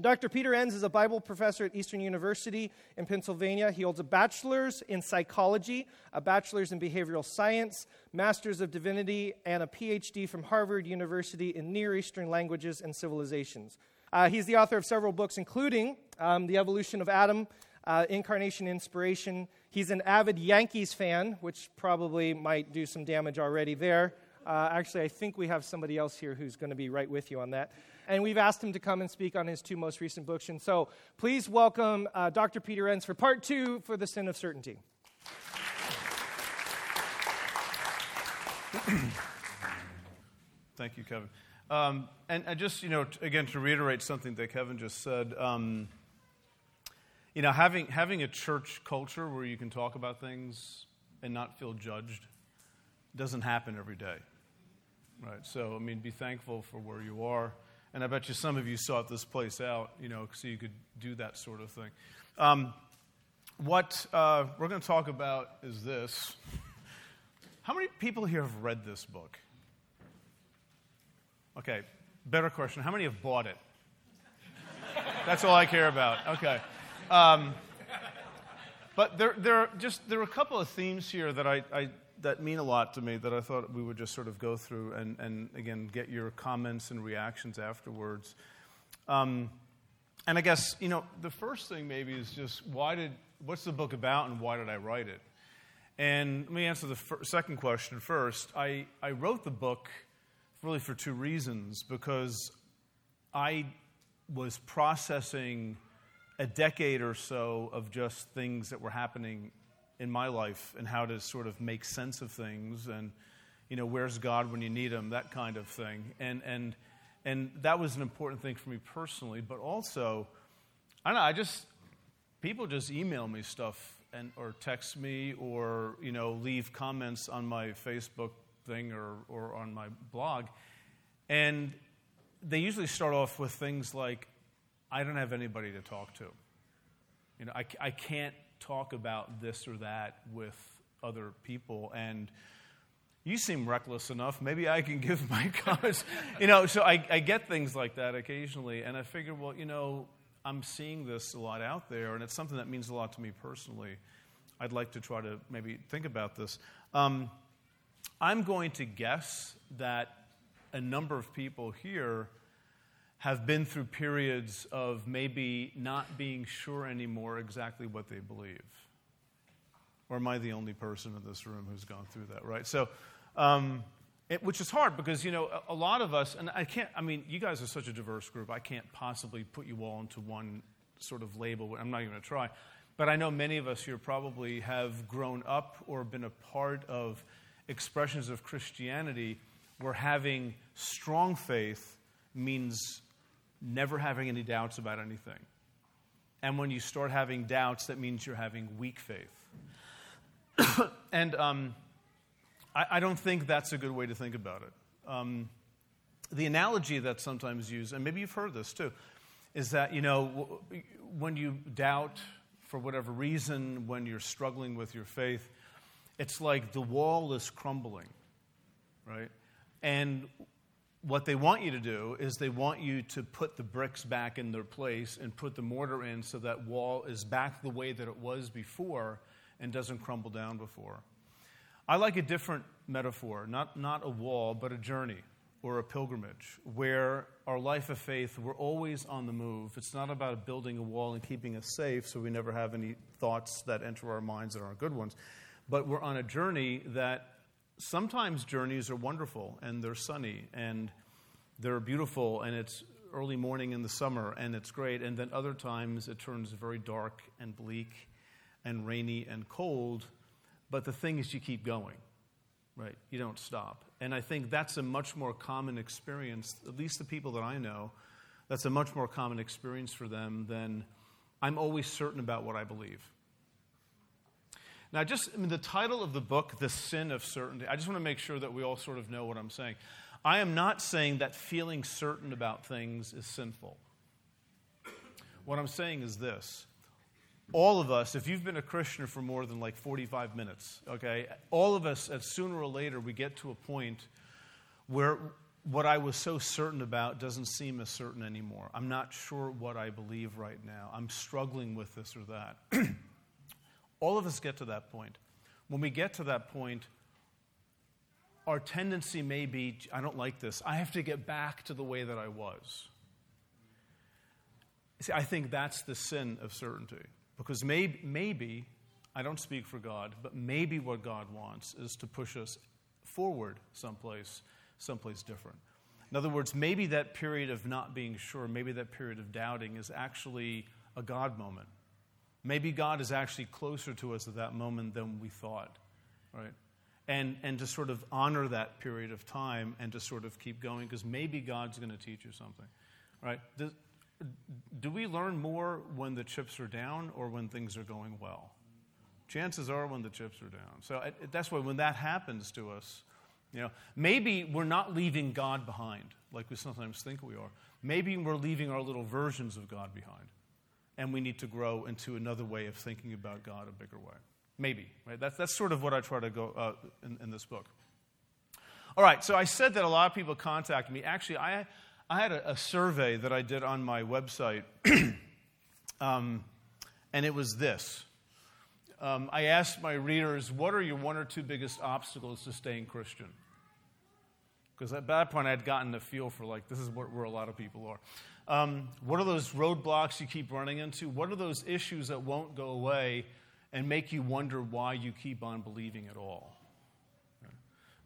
Dr. Peter Enns is a Bible professor at Eastern University in Pennsylvania. He holds a bachelor's in psychology, a bachelor's in behavioral science, master's of divinity, and a PhD from Harvard University in Near Eastern languages and civilizations. Uh, he's the author of several books, including um, The Evolution of Adam, uh, Incarnation Inspiration. He's an avid Yankees fan, which probably might do some damage already there. Uh, actually, I think we have somebody else here who's going to be right with you on that and we've asked him to come and speak on his two most recent books. And so please welcome uh, Dr. Peter Enns for part two for The Sin of Certainty. Thank you, Kevin. Um, and, and, just, you know, t- again, to reiterate something that Kevin just said, um, you know, having, having a church culture where you can talk about things and not feel judged doesn't happen every day. Right? So, I mean, be thankful for where you are. And I bet you some of you sought this place out, you know, so you could do that sort of thing. Um, what uh, we're going to talk about is this. How many people here have read this book? Okay, better question. How many have bought it? That's all I care about. Okay. Um, but there, there, are just, there are a couple of themes here that I, I that mean a lot to me that I thought we would just sort of go through and, and again, get your comments and reactions afterwards. Um, and I guess, you know, the first thing maybe is just why did, what's the book about and why did I write it? And let me answer the fir- second question first. I, I wrote the book really for two reasons because I was processing a decade or so of just things that were happening in my life and how to sort of make sense of things and you know where's god when you need him that kind of thing. And and and that was an important thing for me personally but also i don't know i just people just email me stuff and or text me or you know leave comments on my facebook thing or or on my blog. And they usually start off with things like i don't have anybody to talk to. You know i, I can't talk about this or that with other people. And you seem reckless enough. Maybe I can give my comments. you know, so I, I get things like that occasionally. And I figure, well, you know, I'm seeing this a lot out there, and it's something that means a lot to me personally. I'd like to try to maybe think about this. Um, I'm going to guess that a number of people here have been through periods of maybe not being sure anymore exactly what they believe. Or am I the only person in this room who's gone through that, right? So, um, it, which is hard because, you know, a, a, lot of us, and I can't, I mean, you guys are such a diverse group, I can't possibly put you all into one sort of label. I'm not even going to try. But I know many of us here probably have grown up or been a part of expressions of Christianity where having strong faith means never having any doubts about anything. And when you start having doubts, that means you're having weak faith. and um, I, I, don't think that's a good way to think about it. Um, the analogy that's sometimes used, and maybe you've heard this too, is that, you know, when you doubt for whatever reason, when you're struggling with your faith, it's like the wall is crumbling, right? And what they want you to do is they want you to put the bricks back in their place and put the mortar in so that wall is back the way that it was before and doesn't crumble down before. I like a different metaphor, not, not a wall, but a journey or a pilgrimage, where our life of faith, we're always on the move. It's not about building a wall and keeping us safe so we never have any thoughts that enter our minds that aren't good ones, but we're on a journey that sometimes journeys are wonderful and they're sunny and they're beautiful and it's early morning in the summer and it's great. And then other times it turns very dark and bleak and rainy and cold. But the thing is, you keep going, right? You don't stop. And I think that's a much more common experience, at least the people that I know, that's a much more common experience for them than I'm always certain about what I believe. Now, just I mean, the title of the book, The Sin of Certainty, I just want to make sure that we all sort of know what I'm saying. I am not saying that feeling certain about things is sinful. What I'm saying is this all of us, if you've been a Christian for more than like 45 minutes, okay, all of us, at sooner or later, we get to a point where what I was so certain about doesn't seem as certain anymore. I'm not sure what I believe right now. I'm struggling with this or that. All of us get to that point. When we get to that point, our tendency may be I don't like this. I have to get back to the way that I was. See, I think that's the sin of certainty. Because maybe, maybe, I don't speak for God, but maybe what God wants is to push us forward someplace, someplace different. In other words, maybe that period of not being sure, maybe that period of doubting is actually a God moment. Maybe God is actually closer to us at that moment than we thought, right? And, and to sort of honor that period of time and to sort of keep going because maybe God's going to teach you something, right? Does, do we learn more when the chips are down or when things are going well? Chances are when the chips are down. So that's why when that happens to us, you know, maybe we're not leaving God behind like we sometimes think we are. Maybe we're leaving our little versions of God behind. And we need to grow into another way of thinking about God a bigger way. Maybe, right? That's, that's sort of what I try to go uh, in, in this book. All right, so I said that a lot of people contact me. Actually, I, I had a, a survey that I did on my website, um, and it was this. Um, I asked my readers, what are your one or two biggest obstacles to staying Christian? Because at that point, I had gotten the feel for, like, this is where a lot of people are. Um, what are those roadblocks you keep running into? What are those issues that won't go away and make you wonder why you keep on believing at all?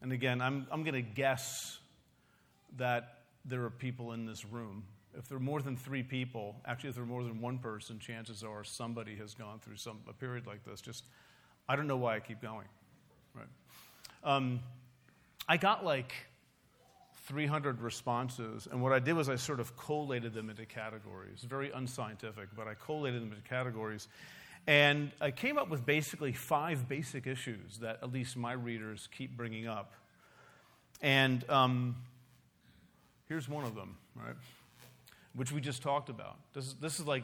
And again, I'm, I'm going to guess that there are people in this room. If there are more than three people, actually, if there are more than one person, chances are somebody has gone through some, a period like this. Just, I don't know why I keep going. Right? Um, I got like 300 responses, and what I did was I sort of collated them into categories. Very unscientific, but I collated them into categories. And I came up with basically five basic issues that at least my readers keep bringing up. And um, Here's one of them, right? Which we just talked about. This is, this is like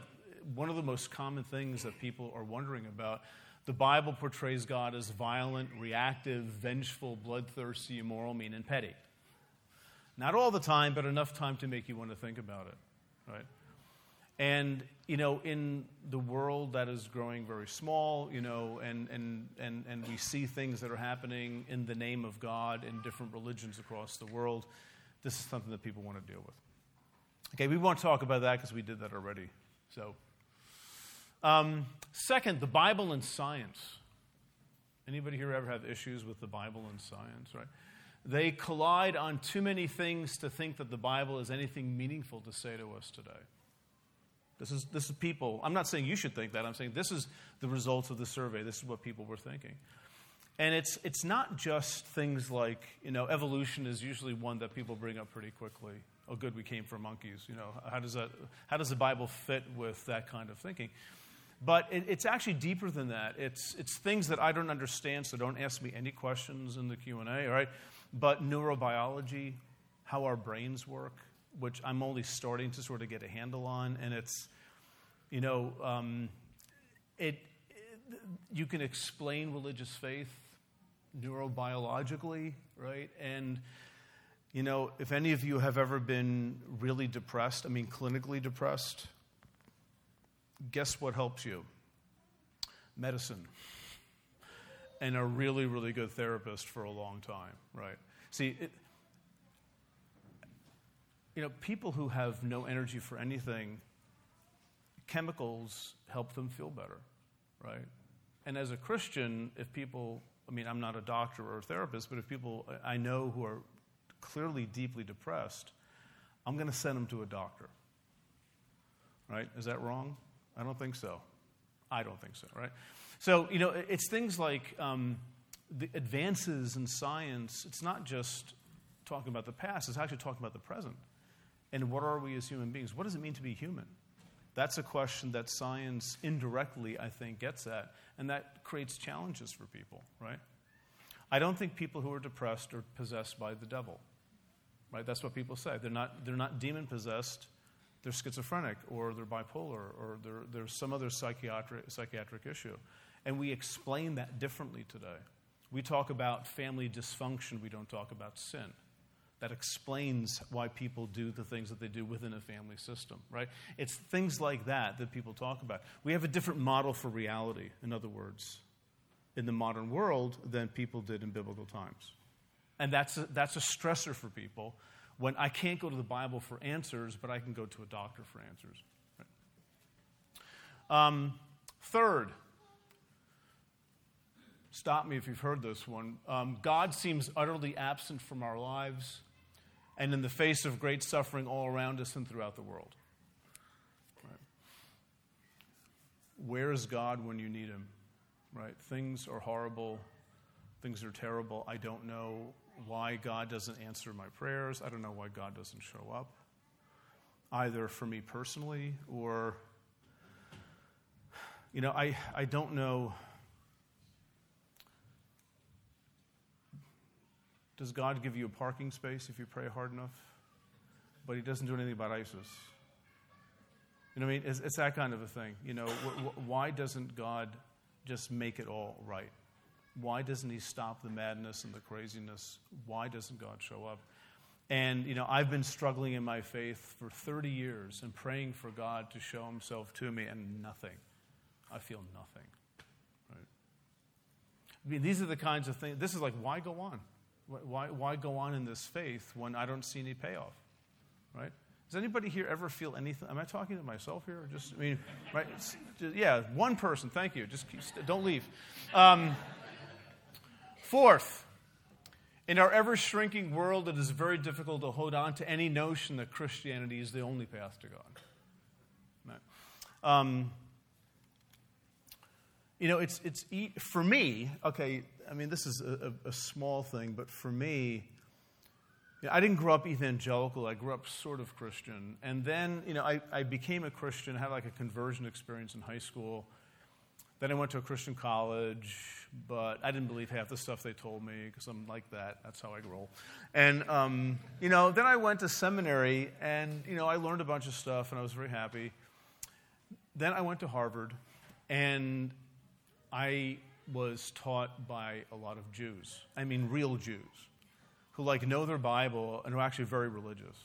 one of the most common things that people are wondering about. The Bible portrays God as violent, reactive, vengeful, bloodthirsty, immoral, mean, and petty. Not all the time, but enough time to make you want to think about it, right? And, you know, in the world that is growing very small, you know, and, and, and, and we see things that are happening in the name of God in different religions across the world, this is something that people want to deal with. Okay, we won't talk about that because we did that already. So, um, second, the Bible and science. Anybody here ever have issues with the Bible and science, right? They collide on too many things to think that the Bible is anything meaningful to say to us today. This is, this is people. I'm not saying you should think that. I'm saying this is the results of the survey. This is what people were thinking. And it's, it's not just things like, you know, evolution is usually one that people bring up pretty quickly. Oh, good, we came from monkeys. You know, how does, that, how does the Bible fit with that kind of thinking? But it, it's actually deeper than that. It's, it's things that I don't understand, so don't ask me any questions in the Q&A, all right? But neurobiology, how our brains work, which I'm only starting to sort of get a handle on, and it's, you know, um, it, it you can explain religious faith neurobiologically, right? And, you know, if any of you have ever been really depressed, I mean, clinically depressed, guess what helps you? Medicine. And a really, really good therapist for a long time, right? See, it, you know, people who have no energy for anything, chemicals help them feel better, right? And as a Christian, if people I mean, I'm not a doctor or a therapist, but if people I know who are clearly deeply depressed, I'm going to send them to a doctor. Right? Is that wrong? I don't think so. I don't think so, right? So, you know, it's things like um, the advances in science, it's not just talking about the past, it's actually talking about the present. And what are we as human beings? What does it mean to be human? That's a question that science indirectly, I think, gets at, and that creates challenges for people, right? I don't think people who are depressed are possessed by the devil, right? That's what people say. They're not, they're not demon possessed, they're schizophrenic, or they're bipolar, or there's some other psychiatric, psychiatric issue. And we explain that differently today. We talk about family dysfunction, we don't talk about sin. that explains why people do the things that they do within a family system, right? It's things like that that people talk about. We have a different model for reality, in other words, in the modern world than people did in biblical times. And that's a, that's a stressor for people when I can't go to the Bible for answers, but I can go to a doctor for answers. Right? Um, third, stop me if you've heard this one. Um, God seems utterly absent from our lives and in the face of great suffering all around us and throughout the world. Right? Where is God when you need Him? Right? Things are horrible, things are terrible. I don't know why God doesn't answer my prayers. I don't know why God doesn't show up, either for me personally or, you know, I, I don't know Does God give you a parking space if you pray hard enough? But He doesn't do anything about ISIS. You know what I mean? It's, it's that kind of a thing. You know, wh- wh- why doesn't God just make it all right? Why doesn't He stop the madness and the craziness? Why doesn't God show up? And, you know, I've been struggling in my faith for 30 years and praying for God to show Himself to me, and nothing. I feel nothing. Right? I mean, these are the kinds of things. This is like, why go on? Why, why go on in this faith when I don't see any payoff? Right? Does anybody here ever feel anything? Am I talking to myself here? Or just, I mean, right? Just, yeah, one person. Thank you. Just keep, don't leave. Um, fourth, in our ever shrinking world, it is very difficult to hold on to any notion that Christianity is the only path to God. Right? Um, you know, it's, it's for me, okay, I mean, this is a, a, small thing, but for me, you know, I didn't grow up evangelical. I grew up sort of Christian. And then, you know, I, I became a Christian, had like a conversion experience in high school. Then I went to a Christian college, but I didn't believe half the stuff they told me because I'm like that. That's how I roll. And, um, you know, then I went to seminary and, you know, I learned a bunch of stuff and I was very happy. Then I went to Harvard and I was taught by a lot of Jews. I mean, real Jews who like know their Bible and are actually very religious,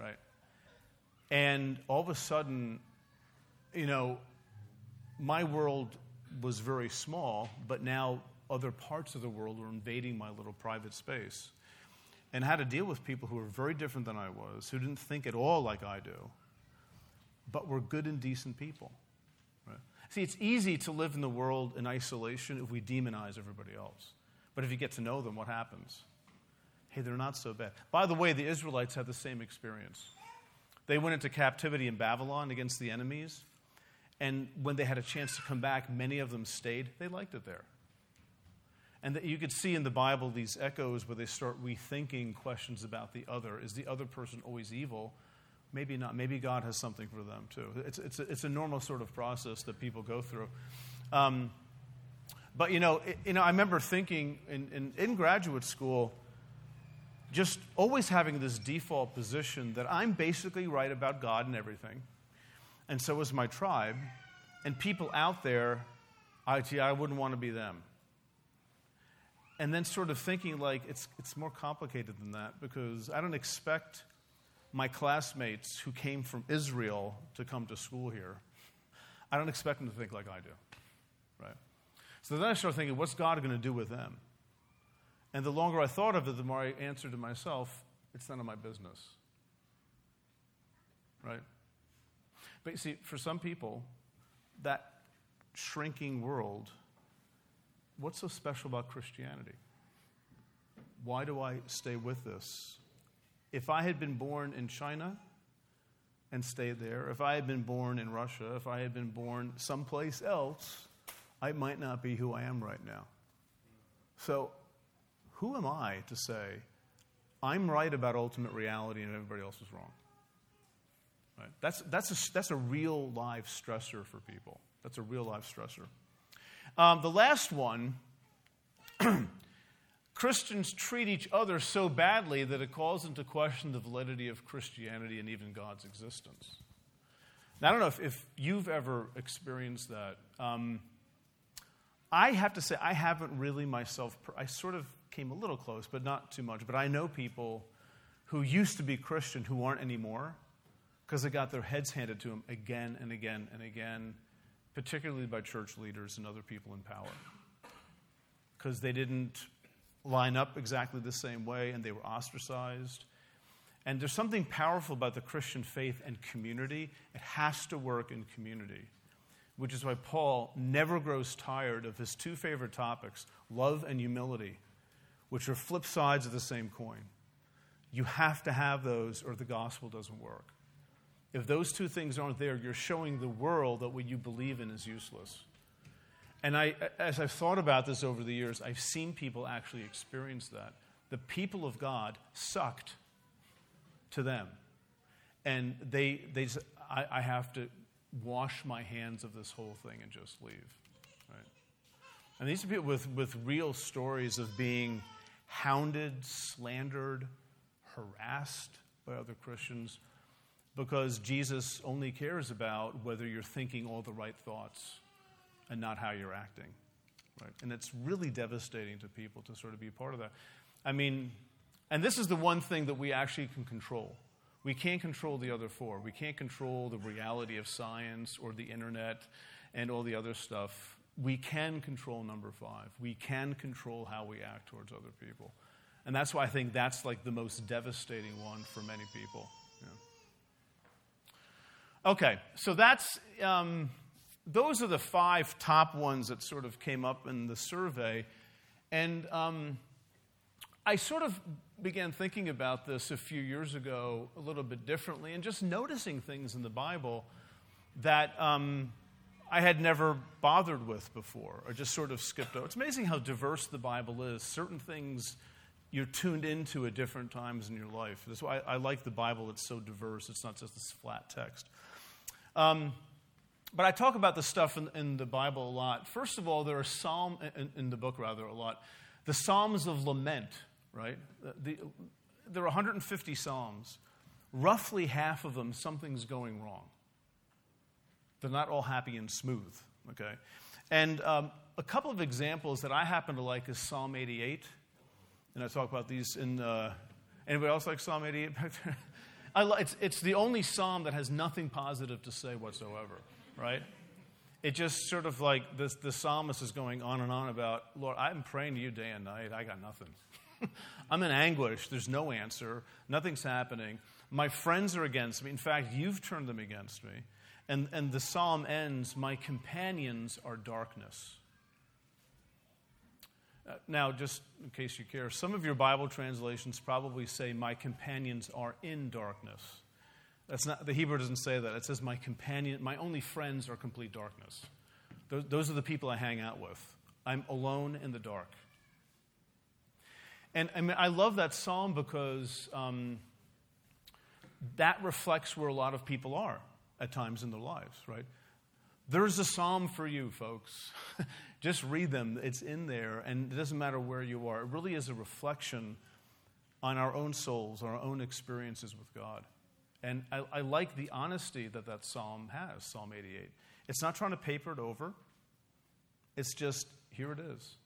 right? And all of a sudden, you know, my world was very small, but now other parts of the world were invading my little private space. And had to deal with people who were very different than I was, who didn't think at all like I do, but were good and decent people. See, it's easy to live in the world in isolation if we demonize everybody else. But if you get to know them, what happens? Hey, they're not so bad. By the way, the Israelites had the same experience. They went into captivity in Babylon against the enemies, and when they had a chance to come back, many of them stayed. They liked it there. And that you could see in the Bible these echoes where they start rethinking questions about the other. Is the other person always evil? Maybe not. Maybe God has something for them too. It's, it's, a, it's a normal sort of process that people go through. Um, but you know, it, you know, I remember thinking in, in, in graduate school, just always having this default position that I'm basically right about God and everything, and so is my tribe, and people out there, I, I wouldn't want to be them. And then sort of thinking like it's, it's more complicated than that because I don't expect my classmates who came from Israel to come to school here, I don't expect them to think like I do. Right? So then I started thinking, what's God going to do with them? And the longer I thought of it, the more I answered to myself, it's none of my business. Right? But you see, for some people, that shrinking world, what's so special about Christianity? Why do I stay with this? If I had been born in China and stayed there, if I had been born in Russia, if I had been born someplace else, I might not be who I am right now. So, who am I to say I'm right about ultimate reality and everybody else is wrong? Right? That's, that's, a, that's a real life stressor for people. That's a real life stressor. Um, the last one Christians treat each other so badly that it calls into question the validity of Christianity and even God's existence. Now, I don't know if, if you've ever experienced that. Um, I have to say, I haven't really myself, I sort of came a little close, but not too much. But I know people who used to be Christian who aren't anymore because they got their heads handed to them again and again and again, particularly by church leaders and other people in power. Because they didn't line up exactly the same way and they were ostracized. And there's something powerful about the Christian faith and community. It has to work in community, which is why Paul never grows tired of his two favorite topics love and humility, which are flip sides of the same coin. You have to have those or the gospel doesn't work. If those two things aren't there, you're showing the world that what you believe in is useless. And I, as I've thought about this over the years, I've seen people actually experience that. The people of God sucked to them. And they, they I, I have to wash my hands of this whole thing and just leave. Right? And these are people with, with real stories of being hounded, slandered, harassed by other Christians because Jesus only cares about whether you're thinking all the right thoughts and not how you're acting. Right? And it's really devastating to people to sort of be part of that. I mean, and this is the one thing that we actually can control. We can't control the other four. We can't control the reality of science or the internet and all the other stuff. We can control number five. We can control how we act towards other people. And that's why I think that's like the most devastating one for many people. Okay, so that's, um, those are the five top ones that sort of came up in the survey. And um, I sort of began thinking about this a few years ago a little bit differently and just noticing things in the Bible that um, I had never bothered with before or just sort of skipped over. It's amazing how diverse the Bible is. Certain things you're tuned into at different times in your life. That's why I, I like the Bible, it's so diverse, it's not just this flat text. Um, but I talk about the stuff in, in, the Bible a lot. First of all, there are Psalm, in, in the book rather, a lot, the Psalms of Lament right? The, there are 150 Psalms. Roughly half of them, something's going wrong. They're not all happy and smooth, okay? And um, a couple of examples that I happen to like is Psalm 88. And I talk about these in. Uh, anybody else like Psalm 88 I, it's, it's the only psalm that has nothing positive to say whatsoever, right? It just sort of like this, the psalmist is going on and on about, Lord, I'm praying to you day and night. I got nothing. I'm in anguish. There's no answer. Nothing's happening. My friends are against me. In fact, you've turned them against me. And, and the psalm ends My companions are darkness. Uh, now, just in case you care, some of your Bible translations probably say, My companions are in darkness. That's not, the Hebrew doesn't say that. It says, My companion, my only friends are complete darkness. Those, those are the people I hang out with. I'm alone in the dark. And I, mean, I love that psalm because um, that reflects where a lot of people are at times in their lives, right? There's a psalm for you, folks. Just read them, it's in there, and it doesn't matter where you are. It really is a reflection on our own souls, our own experiences with God. And I, I like the honesty that that psalm has, Psalm 88. It's not trying to paper it over, it's just, here it is.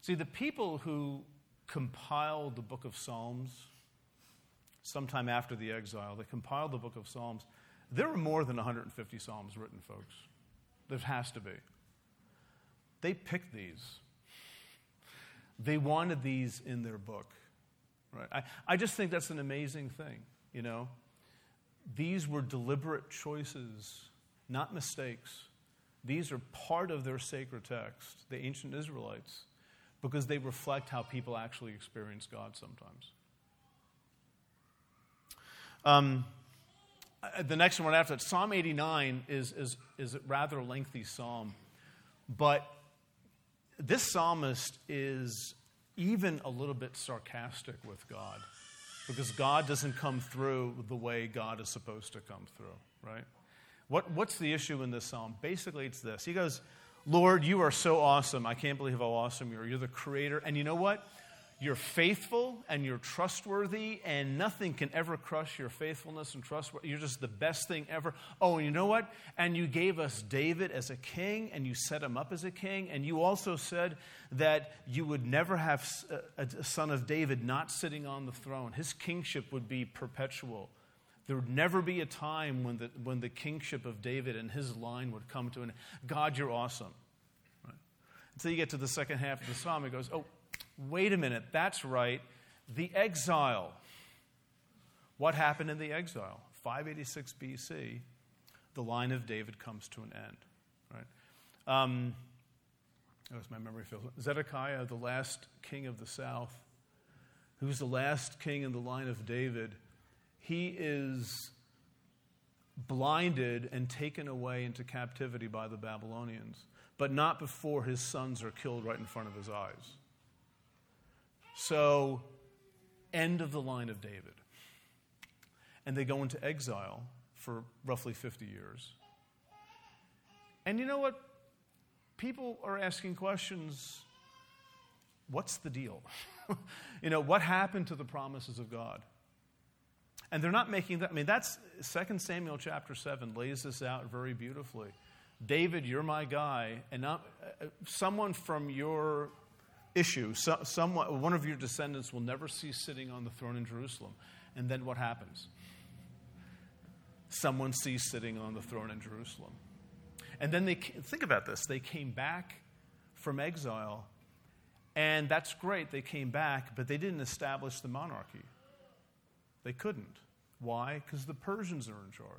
See, the people who compiled the book of Psalms, sometime after the exile, they compiled the book of Psalms. There were more than 150 Psalms written, folks. There has to be. They picked these. They wanted these in their book. Right? I, I just think that's an amazing thing, you know. These were deliberate choices, not mistakes. These are part of their sacred text, the ancient Israelites because they reflect how people actually experience God sometimes. Um, uh, the next one after that, Psalm 89 is, is, is a rather lengthy psalm, but this psalmist is even a little bit sarcastic with God because God doesn't come through the way God is supposed to come through, right? What, what's the issue in this psalm? Basically, it's this. He goes, Lord, you are so awesome. I can't believe how awesome you are. You're the creator. And you know what? You're faithful and you're trustworthy, and nothing can ever crush your faithfulness and trustworthy. You're just the best thing ever. Oh, and you know what? And you gave us David as a king, and you set him up as a king, and you also said that you would never have a son of David not sitting on the throne. His kingship would be perpetual. There would never be a time when the, when the kingship of David and his line would come to an end. God, you're awesome. Right? Until you get to the second half of the psalm, it goes, oh, wait a minute, that's right. The exile. What happened in the exile? 586 BC, the line of David comes to an end. Right? Um, was my memory fails. Zedekiah, the last king of the south, who's the last king in the line of David, he is blinded and taken away into captivity by the Babylonians, but not before his sons are killed right in front of his eyes. So, end of the line of David. And they go into exile for roughly 50 years. And you know what? People are asking questions what's the deal? you know, what happened to the promises of God? And they're not making that. I mean, that's 2 Samuel chapter 7 lays this out very beautifully. David, you're my guy, and not, uh, someone from your issue. So, someone, one of your descendants will never cease sitting on the throne in Jerusalem. And then what happens? Someone ceased sitting on the throne in Jerusalem. And then they think about this. They came back from exile, and that's great. They came back, but they didn't establish the monarchy. They couldn't. Why? Because the Persians are in charge.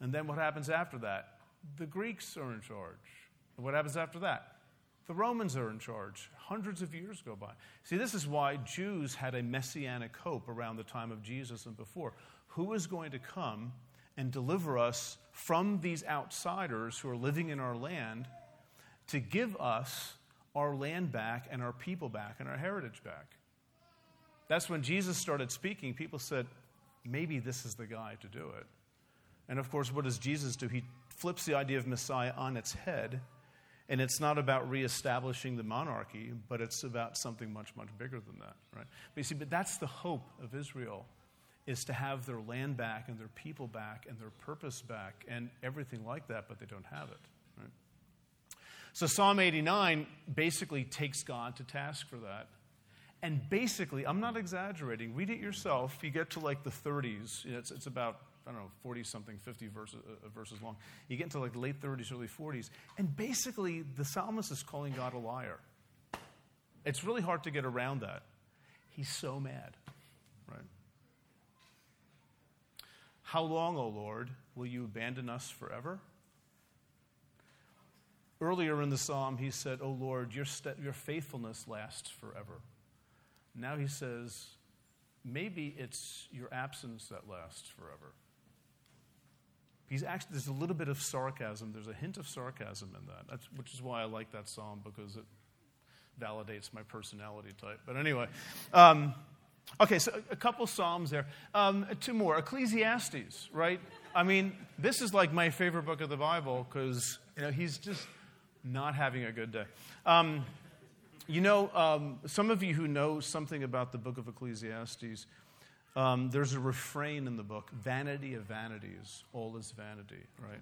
And then what happens after that? The Greeks are in charge. And what happens after that? The Romans are in charge. Hundreds of years go by. See, this is why Jews had a messianic hope around the time of Jesus and before. Who is going to come and deliver us from these outsiders who are living in our land to give us our land back and our people back and our heritage back? That's when Jesus started speaking. People said, maybe this is the guy to do it. And of course, what does Jesus do? He flips the idea of Messiah on its head and it's not about reestablishing the monarchy, but it's about something much, much bigger than that, right? But you see, but that's the hope of Israel, is to have their land back and their people back and their purpose back and everything like that, but they don't have it, right? So Psalm 89 basically takes God to task for that. And basically, I'm not exaggerating. Read it yourself. You get to like the 30s. You know, it's, it's about I don't know, 40 something, 50 verses, uh, verses long. You get into like late 30s, early 40s. And basically, the psalmist is calling God a liar. It's really hard to get around that. He's so mad, right? How long, O Lord, will you abandon us forever? Earlier in the psalm, he said, O Lord, your, st- your faithfulness lasts forever. Now he says, maybe it's your absence that lasts forever. He's actually, there's a little bit of sarcasm. There's a hint of sarcasm in that, That's, which is why I like that psalm because it validates my personality type. But anyway, um, okay, so a couple psalms there. Um, two more. Ecclesiastes, right? I mean, this is like my favorite book of the Bible because you know he's just not having a good day. Um, you know, um, some of you who know something about the book of Ecclesiastes um, there's a refrain in the book vanity of vanities, all is vanity, right?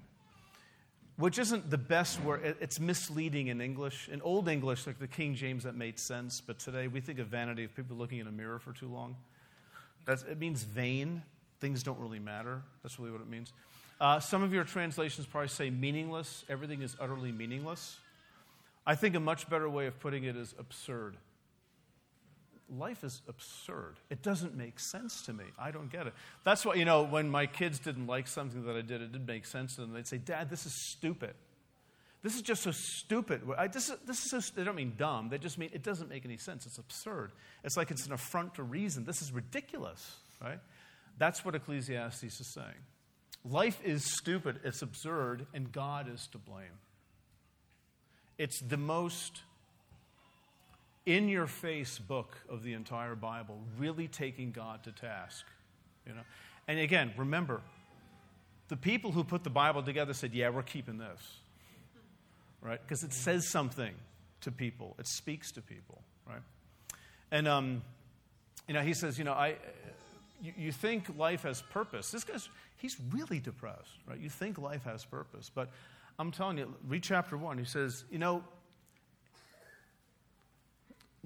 Which isn't the best word. It's misleading in English. In Old English, like the King James, that made sense. But today, we think of vanity of people looking in a mirror for too long. That's, it means vain. Things don't really matter. That's really what it means. Uh, some of your translations probably say meaningless. Everything is utterly meaningless. I think a much better way of putting it is absurd life is absurd. It doesn't make sense to me. I don't get it. That's why, you know, when my kids didn't like something that I did, it didn't make sense to them. They'd say, Dad, this is stupid. This is just so stupid. I, this, is, this is so, they don't mean dumb. They just mean it doesn't make any sense. It's absurd. It's like it's an affront to reason. This is ridiculous, right? That's what Ecclesiastes is saying. Life is stupid, it's absurd, and God is to blame. It's the most in your face book of the entire Bible, really taking God to task. You know? And again, remember, the people who put the Bible together said, Yeah, we're keeping this. Right? Because it says something to people, it speaks to people. Right? And, um, you know, he says, you know, I, you, you think life has purpose. This guy's, he's really depressed, right? You think life has purpose. But I'm telling you, read chapter one. He says, you know,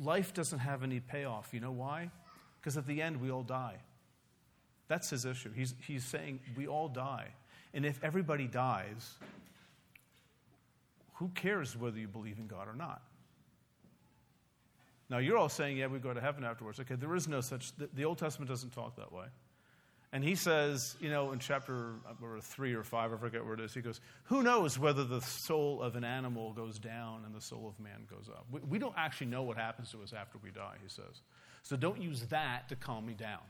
life doesn't have any payoff. You know why? Because at the end, we all die. That's his issue. He's, he's saying we all die. And if everybody dies, who cares whether you believe in God or not? Now, you're all saying, yeah, we go to heaven afterwards. Okay, there is no such, the, the Old Testament doesn't talk that way. And he says, you know, in chapter three or five, I forget where it is, he goes, Who knows whether the soul of an animal goes down and the soul of man goes up? We, we don't actually know what happens to us after we die, he says. So don't use that to calm me down.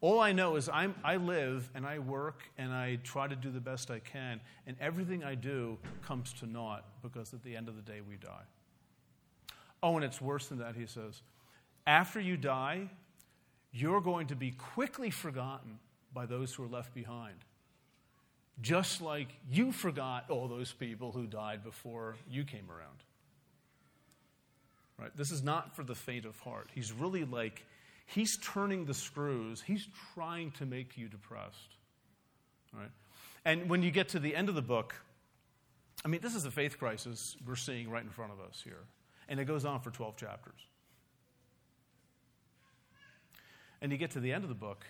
All I know is I'm, I live and I work and I try to do the best I can, and everything I do comes to naught because at the end of the day we die. Oh, and it's worse than that, he says. After you die, you're going to be quickly forgotten by those who are left behind. Just like you forgot all those people who died before you came around. Right? This is not for the faint of heart. He's really like, he's turning the screws. He's trying to make you depressed. Right? And when you get to the end of the book, I mean, this is a faith crisis we're seeing right in front of us here. And it goes on for 12 chapters. And you get to the end of the book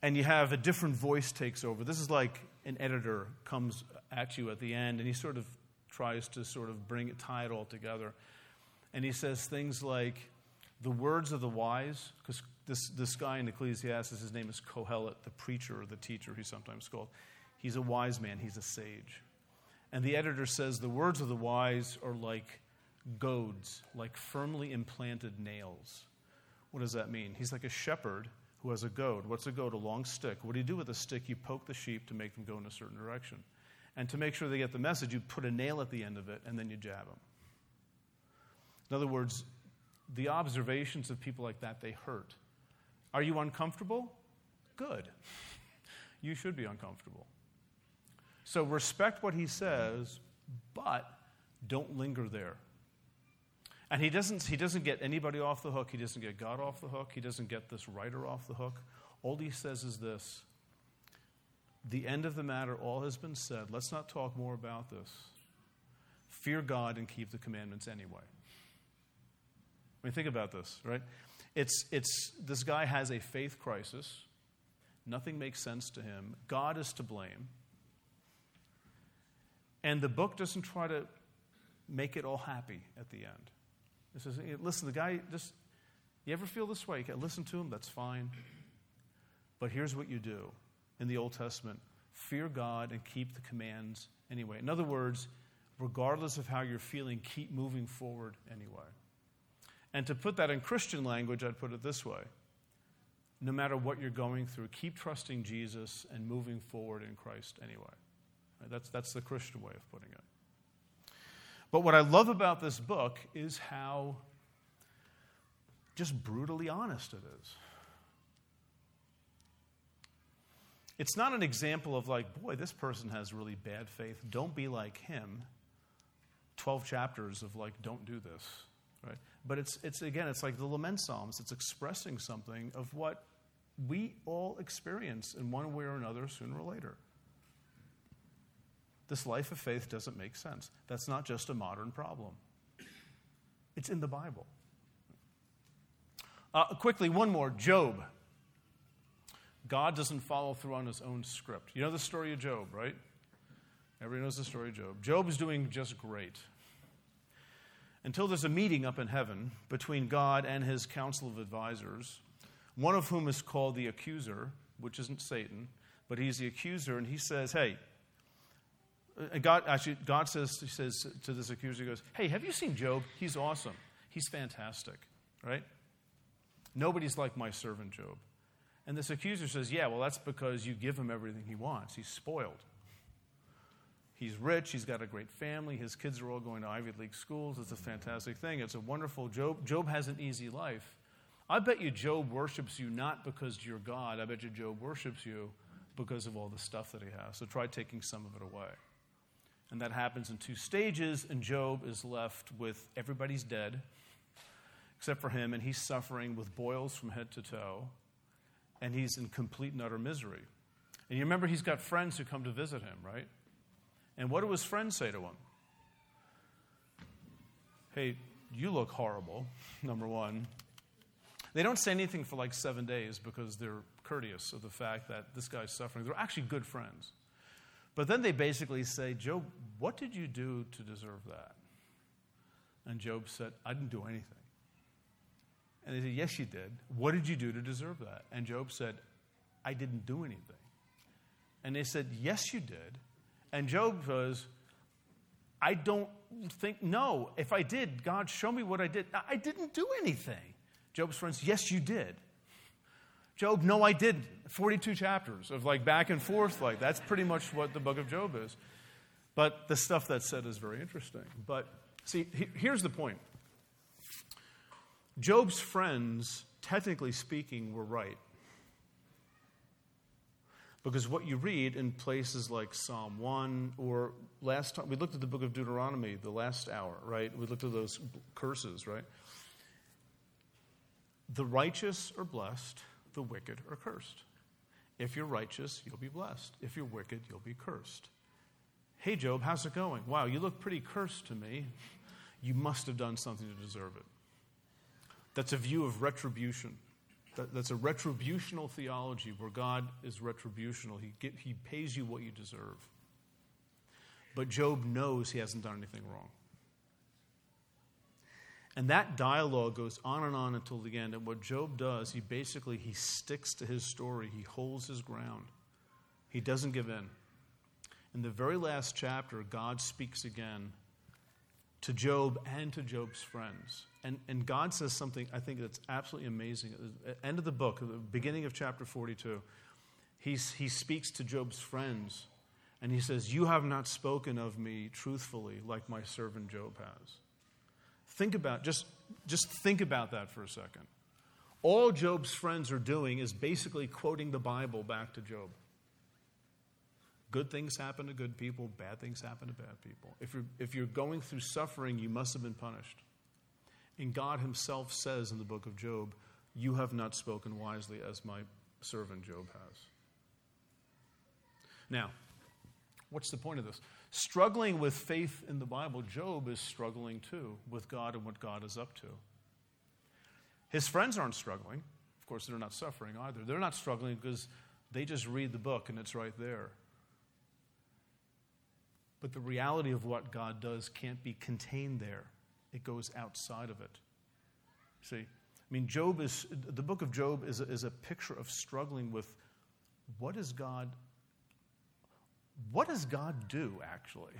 and you have a different voice takes over. This is like an editor comes at you at the end and he sort of tries to sort of bring it, tie it all together. And he says things like, the words of the wise, because this, this guy in Ecclesiastes, his name is Kohelet, the preacher or the teacher, he's sometimes called. He's a wise man, he's a sage. And the editor says the words of the wise are like goads, like firmly implanted nails. What does that mean? He's like a shepherd who has a goad. What's a goad? A long stick. What do you do with a stick? You poke the sheep to make them go in a certain direction. And to make sure they get the message, you put a nail at the end of it and then you jab them. In other words, the observations of people like that, they hurt. Are you uncomfortable? Good. You should be uncomfortable. So respect what he says, but don't linger there. And he doesn't, he doesn't get anybody off the hook. He doesn't get God off the hook. He doesn't get this writer off the hook. All he says is this The end of the matter, all has been said. Let's not talk more about this. Fear God and keep the commandments anyway. I mean, think about this, right? It's, it's, this guy has a faith crisis. Nothing makes sense to him. God is to blame. And the book doesn't try to make it all happy at the end. He says, listen, the guy just, you ever feel this way? Listen to him, that's fine. But here's what you do in the Old Testament fear God and keep the commands anyway. In other words, regardless of how you're feeling, keep moving forward anyway. And to put that in Christian language, I'd put it this way no matter what you're going through, keep trusting Jesus and moving forward in Christ anyway. That's, that's the Christian way of putting it. But what I love about this book is how just brutally honest it is. It's not an example of like, boy, this person has really bad faith. Don't be like him. 12 chapters of like, don't do this, right? But it's, it's again, it's like the lament psalms. It's expressing something of what we all experience in one way or another sooner or later. This life of faith doesn't make sense. That's not just a modern problem, it's in the Bible. Uh, quickly, one more Job. God doesn't follow through on his own script. You know the story of Job, right? Everybody knows the story of Job. Job is doing just great. Until there's a meeting up in heaven between God and his council of advisors, one of whom is called the accuser, which isn't Satan, but he's the accuser, and he says, Hey, God actually, God says, he says to this accuser, he goes, Hey, have you seen Job? He's awesome. He's fantastic, right? Nobody's like my servant Job. And this accuser says, Yeah, well, that's because you give him everything he wants. He's spoiled. He's rich. He's got a great family. His kids are all going to Ivy League schools. It's a fantastic thing. It's a wonderful Job. Job has an easy life. I bet you Job worships you not because you're God. I bet you Job worships you because of all the stuff that he has. So try taking some of it away. And that happens in two stages, and Job is left with everybody's dead, except for him, and he's suffering with boils from head to toe, and he's in complete and utter misery. And you remember he's got friends who come to visit him, right? And what do his friends say to him? Hey, you look horrible, number one. They don't say anything for like seven days because they're courteous of the fact that this guy's suffering. They're actually good friends. But then they basically say, Job, what did you do to deserve that? And Job said, I didn't do anything. And they said, Yes, you did. What did you do to deserve that? And Job said, I didn't do anything. And they said, Yes, you did. And Job says, I don't think, no, if I did, God, show me what I did. I didn't do anything. Job's friends, yes, you did. Job, no, I didn't. 42 chapters of like back and forth, like that's pretty much what the book of Job is. But the stuff that's said is very interesting. But see, here's the point Job's friends, technically speaking, were right. Because what you read in places like Psalm 1, or last time, we looked at the book of Deuteronomy the last hour, right? We looked at those curses, right? The righteous are blessed, the wicked are cursed. If you're righteous, you'll be blessed. If you're wicked, you'll be cursed. Hey, Job, how's it going? Wow, you look pretty cursed to me. You must have done something to deserve it. That's a view of retribution. That, that's a retributional theology where God is retributional. He, get, he pays you what you deserve. But Job knows he hasn't done anything wrong. And that dialogue goes on and on until the end. And what Job does, he basically he sticks to his story. He holds his ground. He doesn't give in. In the very last chapter, God speaks again to Job and to Job's friends. And, and God says something I think that's absolutely amazing. At the end of the book, at the beginning of chapter 42, he's, he speaks to Job's friends and he says, You have not spoken of me truthfully like my servant Job has. Think about, just, just think about that for a second. All Job's friends are doing is basically quoting the Bible back to Job. Good things happen to good people, bad things happen to bad people. If you're, if you're going through suffering, you must have been punished. And God Himself says in the book of Job, You have not spoken wisely as my servant Job has. Now, what's the point of this? Struggling with faith in the Bible, Job is struggling too with God and what God is up to. His friends aren't struggling. Of course, they're not suffering either. They're not struggling because they just read the book and it's right there. But the reality of what God does can't be contained there, it goes outside of it. See, I mean, Job is, the book of Job is a, is a picture of struggling with what is God what does God do, actually?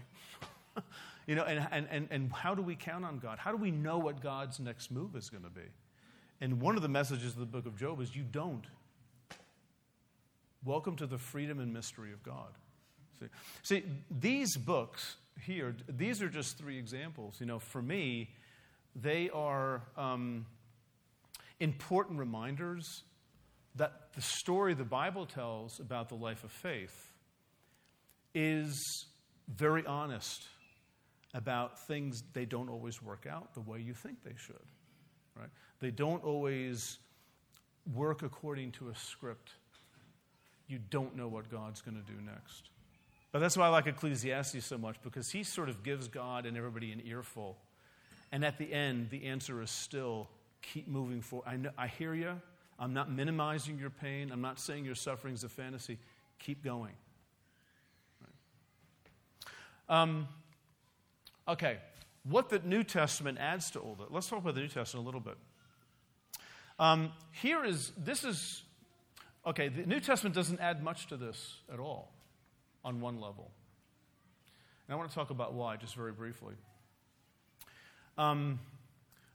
you know, and, and, and, how do we count on God? How do we know what God's next move is going to be? And one of the messages of the book of Job is you don't. Welcome to the freedom and mystery of God. See, see these books here, these are just three examples. You know, for me, they are um, important reminders that the story the Bible tells about the life of faith is very honest about things they don't always work out the way you think they should. Right? They don't always work according to a script. You don't know what God's going to do next. But that's why I like Ecclesiastes so much because he sort of gives God and everybody an earful. And at the end, the answer is still keep moving forward. I, know, I hear you. I'm not minimizing your pain. I'm not saying your suffering is a fantasy. Keep going. Um, okay, what the New Testament adds to all that. Let's talk about the New Testament a little bit. Um, here is, this is, okay, the New Testament doesn't add much to this at all on one level. And I want to talk about why, just very briefly. Um,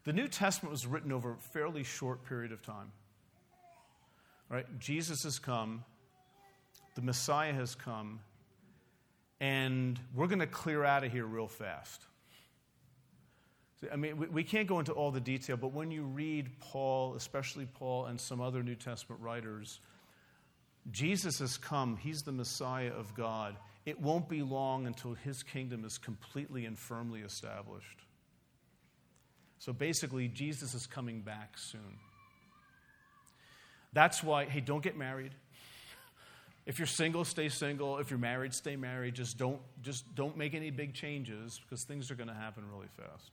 the New Testament was written over a fairly short period of time. Right? Jesus has come, the Messiah has come, and we're going to clear out of here real fast. I mean, we, we can't go into all the detail, but when you read Paul, especially Paul and some other New Testament writers, Jesus has come. He's the Messiah of God. It won't be long until his kingdom is completely and firmly established. So basically, Jesus is coming back soon. That's why, hey, don't get married. If you're single, stay single. If you're married, stay married. Just don't, just don't make any big changes because things are going to happen really fast.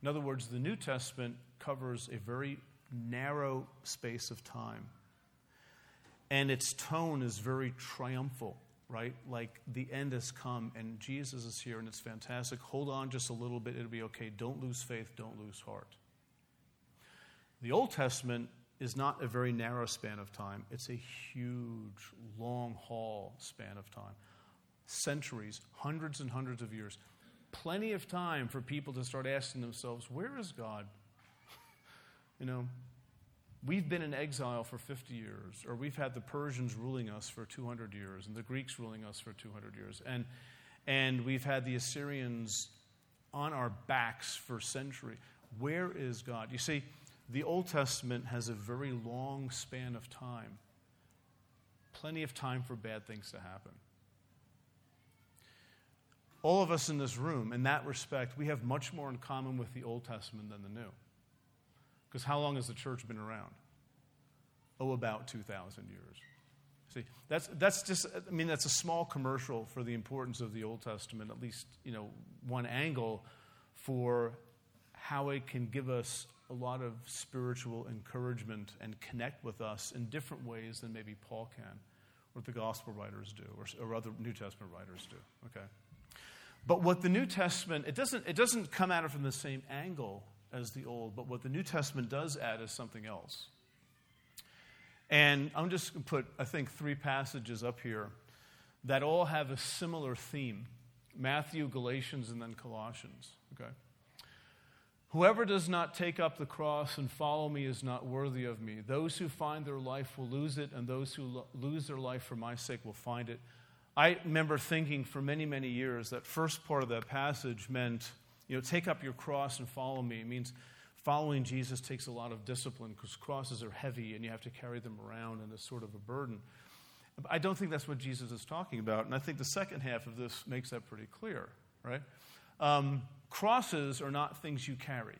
In other words, the New Testament covers a very narrow space of time. And its tone is very triumphal, right? Like the end has come and Jesus is here and it's fantastic. Hold on just a little bit, it'll be okay. Don't lose faith, don't lose heart. The Old Testament is not a very narrow span of time, it's a huge, long haul span of time. Centuries, hundreds and hundreds of years. Plenty of time for people to start asking themselves, where is God? you know, we've been in exile for 50 years, or we've had the Persians ruling us for 200 years, and the Greeks ruling us for 200 years, and, and we've had the Assyrians on our backs for centuries. Where is God? You see, the Old Testament has a very long span of time, plenty of time for bad things to happen. All of us in this room, in that respect, we have much more in common with the Old Testament than the New. Because how long has the church been around? Oh, about 2,000 years. See, that's, that's just, I mean, that's a small commercial for the importance of the Old Testament, at least, you know, one angle for how it can give us a lot of spiritual encouragement and connect with us in different ways than maybe Paul can, or the gospel writers do, or, or other New Testament writers do. Okay? But what the New Testament, it doesn't, it doesn't come at it from the same angle as the Old, but what the New Testament does add is something else. And I'm just going to put, I think, three passages up here that all have a similar theme Matthew, Galatians, and then Colossians. Okay? Whoever does not take up the cross and follow me is not worthy of me. Those who find their life will lose it, and those who lo- lose their life for my sake will find it. I remember thinking for many, many years that first part of that passage meant, you know, take up your cross and follow me. It means following Jesus takes a lot of discipline because crosses are heavy and you have to carry them around and it's sort of a burden. I don't think that's what Jesus is talking about, and I think the second half of this makes that pretty clear, right? Um, crosses are not things you carry.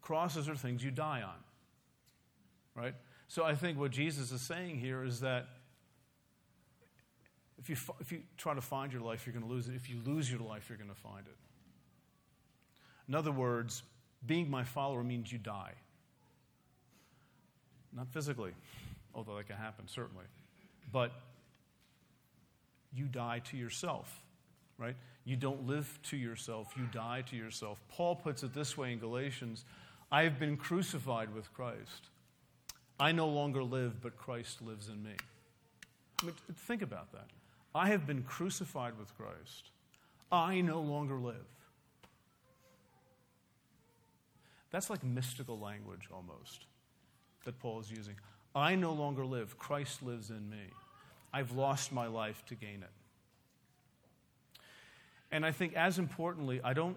Crosses are things you die on. Right? So I think what Jesus is saying here is that if you, if you try to find your life, you're going to lose it. If you lose your life, you're going to find it. In other words, being my follower means you die. Not physically, although that can happen, certainly. But you die to yourself, right? You don't live to yourself, you die to yourself. Paul puts it this way in Galatians I have been crucified with Christ. I no longer live, but Christ lives in me. I mean, think about that. I have been crucified with Christ. I no longer live. That's like mystical language almost that Paul is using. I no longer live, Christ lives in me. I've lost my life to gain it. And I think, as importantly, I don't,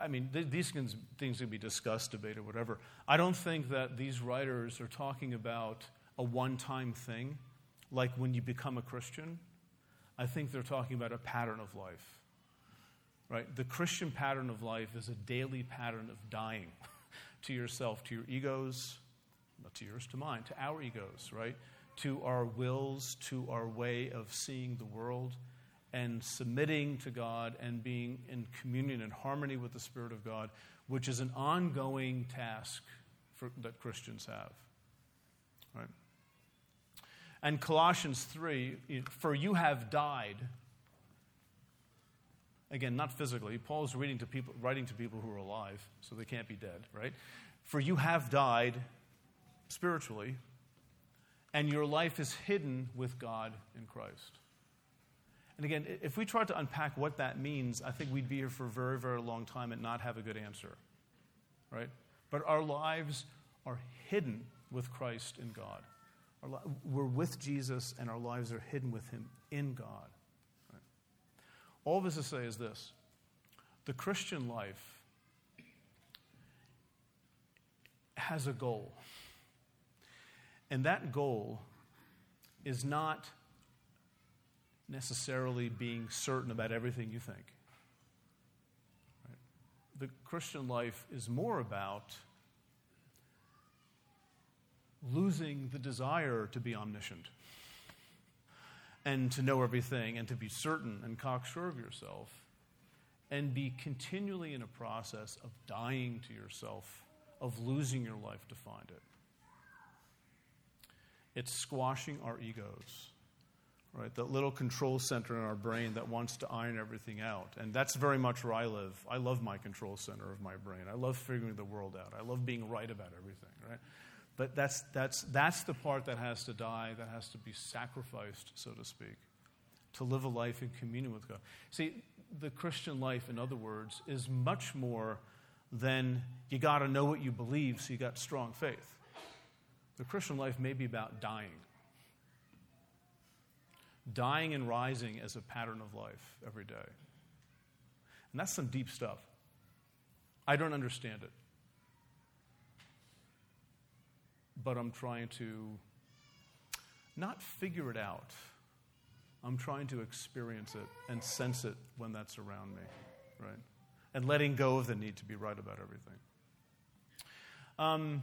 I mean, th- these things can be discussed, debated, whatever. I don't think that these writers are talking about a one time thing, like when you become a Christian. I think they're talking about a pattern of life. Right? The Christian pattern of life is a daily pattern of dying to yourself, to your egos, not to yours, to mine, to our egos, right? To our wills, to our way of seeing the world and submitting to God and being in communion and harmony with the Spirit of God, which is an ongoing task for, that Christians have. Right? And Colossians 3 for you have died. Again, not physically. Paul's reading to people, writing to people who are alive, so they can't be dead, right? For you have died spiritually, and your life is hidden with God in Christ. And again, if we tried to unpack what that means, I think we'd be here for a very, very long time and not have a good answer. Right? But our lives are hidden with Christ in God. Li- we're with Jesus, and our lives are hidden with Him in God. Right? All this to say is this the Christian life has a goal. And that goal is not necessarily being certain about everything you think. the Christian life is more about losing the desire to be omniscient and to know everything and to be certain and cocksure of yourself and be continually in a process of dying to yourself, of losing your life to find it. It's squashing our egos, right? That little control center in our brain that wants to iron everything out. And that's very much where I live. I love my control center of my brain. I love figuring the world out. I love being right about everything, right? But that's, that's, that's the part that has to die, that has to be sacrificed, so to speak, to live a life in communion with God. See, the Christian life, in other words, is much more than you got to know what you believe so you got strong faith. The Christian life may be about dying. Dying and rising as a pattern of life every day. And that's some deep stuff. I don't understand it. But I'm trying to not figure it out. I'm trying to experience it and sense it when that's around me, right? And letting go of the need to be right about everything. Um,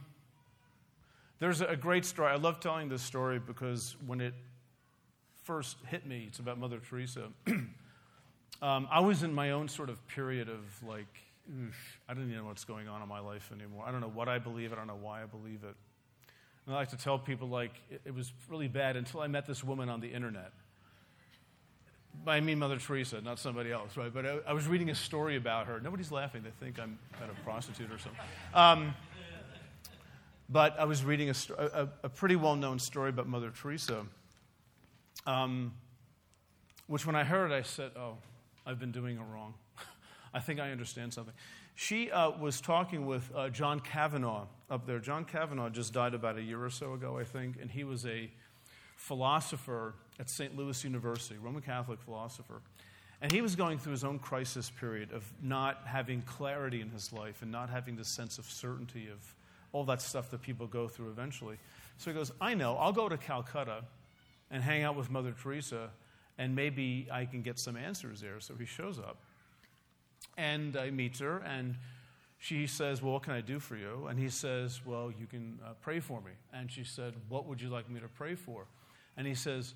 there's a great story. I love telling this story because when it first hit me, it's about Mother Teresa. um, I was in my own sort of period of like, I don't even know what's going on in my life anymore. I don't know what I believe. I don't know why I believe it. And I like to tell people like it, it was really bad until I met this woman on the internet. I mean Mother Teresa, not somebody else, right? But I, I, was reading a story about her. Nobody's laughing. They think I'm kind of a prostitute or something. Um, but I was reading a, a, a pretty well known story about Mother Teresa, um, which when I heard, I said, Oh, I've been doing it wrong. I think I understand something. She uh, was talking with uh, John Kavanaugh up there. John Kavanaugh just died about a year or so ago, I think, and he was a philosopher at St. Louis University, Roman Catholic philosopher. And he was going through his own crisis period of not having clarity in his life and not having the sense of certainty of all that stuff that people go through eventually. So he goes, I know, I'll go to Calcutta and hang out with Mother Teresa, and maybe I can get some answers there. So he shows up. And I meet her, and she says, Well, what can I do for you? And he says, Well, you can uh, pray for me. And she said, What would you like me to pray for? And he says,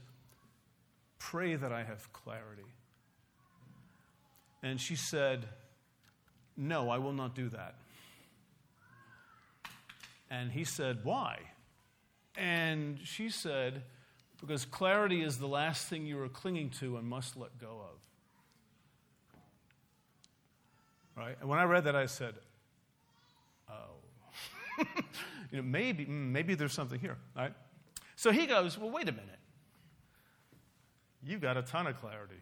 Pray that I have clarity. And she said, No, I will not do that. And he said, Why? And she said, Because clarity is the last thing you are clinging to and must let go of. Right? And when I read that, I said, Oh. you know, maybe, mm, maybe there's something here. Right? So he goes, Well, wait a minute. You've got a ton of clarity.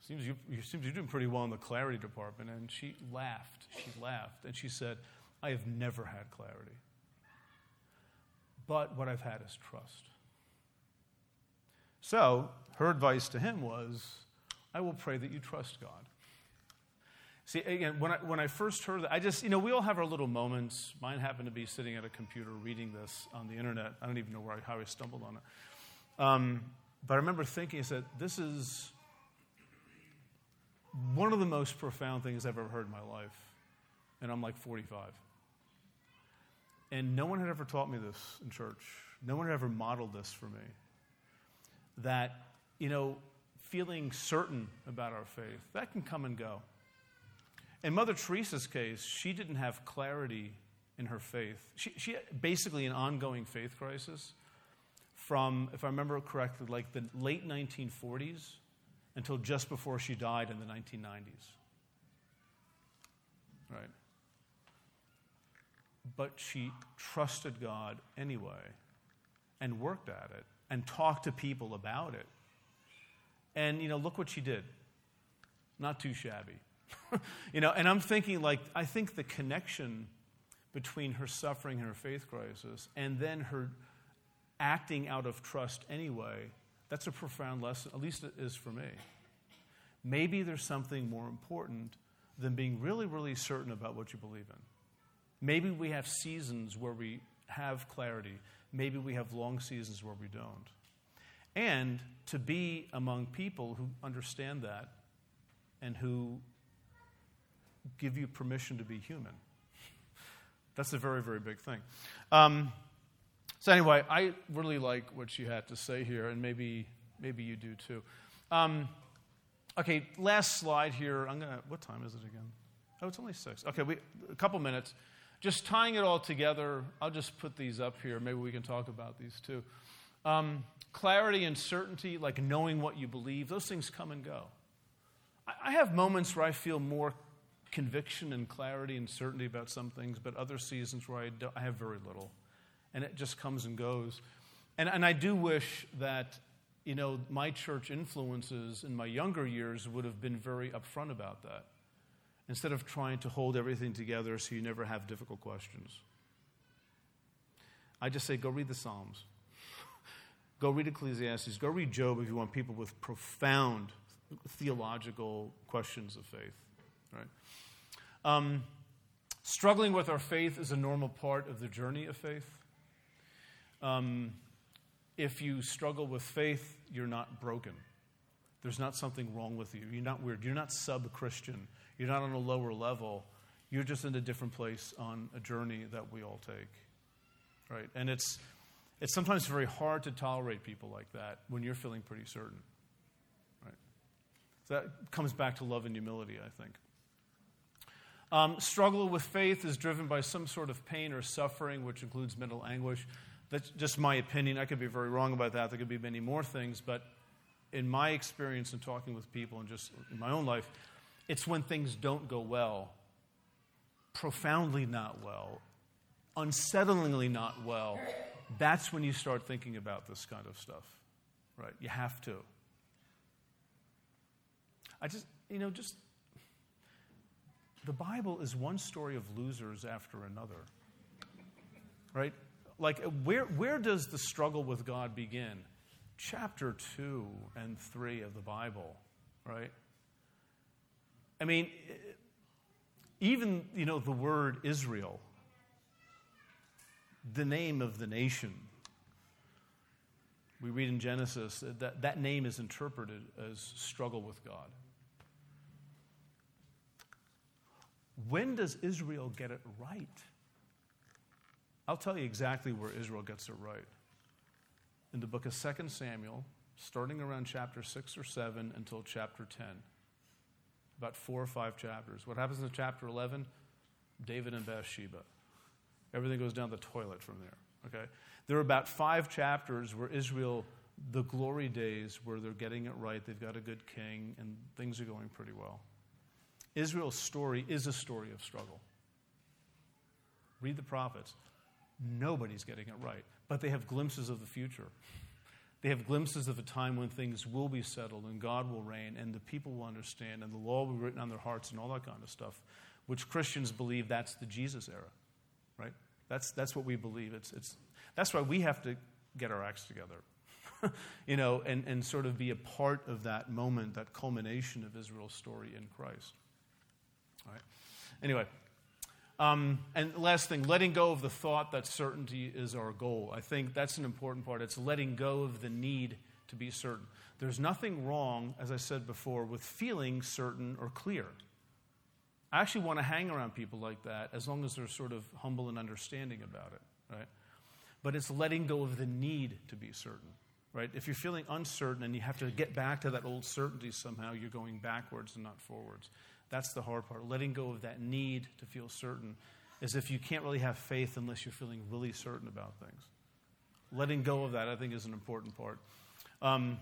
Seems you, you, seems you're doing pretty well in the clarity department. And she laughed. She laughed. And she said, I have never had clarity. But what I've had is trust. So her advice to him was, I will pray that you trust God. See, again, when I, when I first heard that, I just, you know, we all have our little moments. Mine happened to be sitting at a computer reading this on the internet. I don't even know where I, how I stumbled on it. Um, but I remember thinking, I said, this is one of the most profound things I've ever heard in my life. And I'm like 45. And no one had ever taught me this in church. No one had ever modeled this for me. That, you know, feeling certain about our faith, that can come and go. In Mother Teresa's case, she didn't have clarity in her faith. She, she had basically an ongoing faith crisis from, if I remember correctly, like the late 1940s until just before she died in the 1990s. Right? but she trusted God anyway and worked at it and talk to people about it. And, you know, look what she did. Not too shabby. you know, and I'm thinking, like, I think the connection between her suffering and her faith crisis and then her acting out of trust anyway, that's a profound lesson, at least it is for me. Maybe there's something more important than being really, really certain about what you believe in. Maybe we have seasons where we have clarity. Maybe we have long seasons where we don't. And to be among people who understand that and who give you permission to be human. That's a very, very big thing. Um, so, anyway, I really like what you had to say here, and maybe, maybe you do too. Um, okay, last slide here. I'm gonna. What time is it again? Oh, it's only six. Okay, we, a couple minutes. Just tying it all together, I'll just put these up here. Maybe we can talk about these too. Um, clarity and certainty, like knowing what you believe, those things come and go. I, I have moments where I feel more conviction and clarity and certainty about some things, but other seasons where I, I have very little. And it just comes and goes. And, and I do wish that, you know, my church influences in my younger years would have been very upfront about that instead of trying to hold everything together so you never have difficult questions. I just say, go read the Psalms. go read Ecclesiastes. Go read Job if you want people with profound theological questions of faith. Right? Um, struggling with our faith is a normal part of the journey of faith. Um, if you struggle with faith, you're not broken. There's not something wrong with you. You're not weird. You're not sub Christian. You're not on a lower level. You're just in a different place on a journey that we all take. Right? And it's, it's sometimes very hard to tolerate people like that when you're feeling pretty certain. Right? So that comes back to love and humility, I think. Um, struggle with faith is driven by some sort of pain or suffering, which includes mental anguish. That's just my opinion. I could be very wrong about that. There could be many more things, but in my experience in talking with people and just in my own life, it's when things don't go well, profoundly not well, unsettlingly not well. That's when you start thinking about this kind of stuff, right? You have to. I just, you know, just the Bible is one story of losers after another, right? Like, where, where does the struggle with God begin? Chapter 2 and 3 of the Bible, right? I mean, even, you know, the word Israel, the name of the nation, we read in Genesis that that name is interpreted as struggle with God. When does Israel get it right? I'll tell you exactly where Israel gets it right. In the book of 2 Samuel, starting around chapter 6 or 7 until chapter 10 about four or five chapters. What happens in chapter 11? David and Bathsheba. Everything goes down the toilet from there. Okay? There are about five chapters where Israel, the glory days, where they're getting it right, they've got a good king, and things are going pretty well. Israel's story is a story of struggle. Read the prophets. Nobody's getting it right, but they have glimpses of the future. They have glimpses of a time when things will be settled and God will reign and the people will understand and the law will be written on their hearts and all that kind of stuff, which Christians believe that's the Jesus era, right? That's, that's what we believe. It's, it's, that's why we have to get our acts together, you know, and, and sort of be a part of that moment, that culmination of Israel's story in Christ. All right. Anyway, um, and last thing, letting go of the thought that certainty is our goal. I think that's an important part. It's letting go of the need to be certain. There's nothing wrong, as I said before, with feeling certain or clear. I actually want to hang around people like that as long as they're sort of humble and understanding about it, right? But it's letting go of the need to be certain, right? If you're feeling uncertain and you have to get back to that old certainty somehow, you're going backwards and not forwards. That's the hard part. Letting go of that need to feel certain is if you can't really have faith unless you're feeling really certain about things. Letting go of that, I think, is an important part. Um,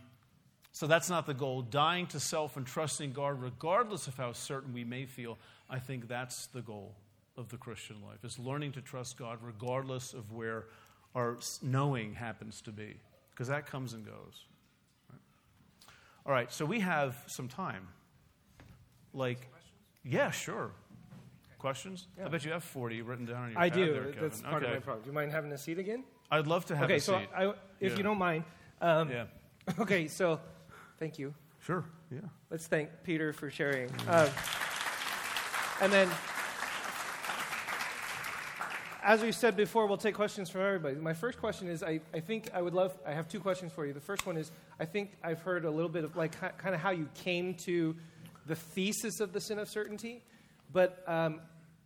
so that's not the goal. Dying to self and trusting God, regardless of how certain we may feel, I think that's the goal of the Christian life, is learning to trust God regardless of where our knowing happens to be, because that comes and goes. All right, so we have some time. Like, yeah, sure. Questions? Yeah. I bet you have 40 written down on your I do. There, That's part okay. of my problem. Do you mind having a seat again? I'd love to have a seat. okay, a so seat. I, if yeah. you don't mind. Um, yeah. Okay, so thank you. Sure, yeah. Let's thank Peter for sharing. Um, and then, as we said before, we'll take questions from everybody. My first question is I, I think I would love, I have two questions for you. The first one is I think I've heard a little bit of like kind of how you came to the thesis of the sin of certainty. But, um,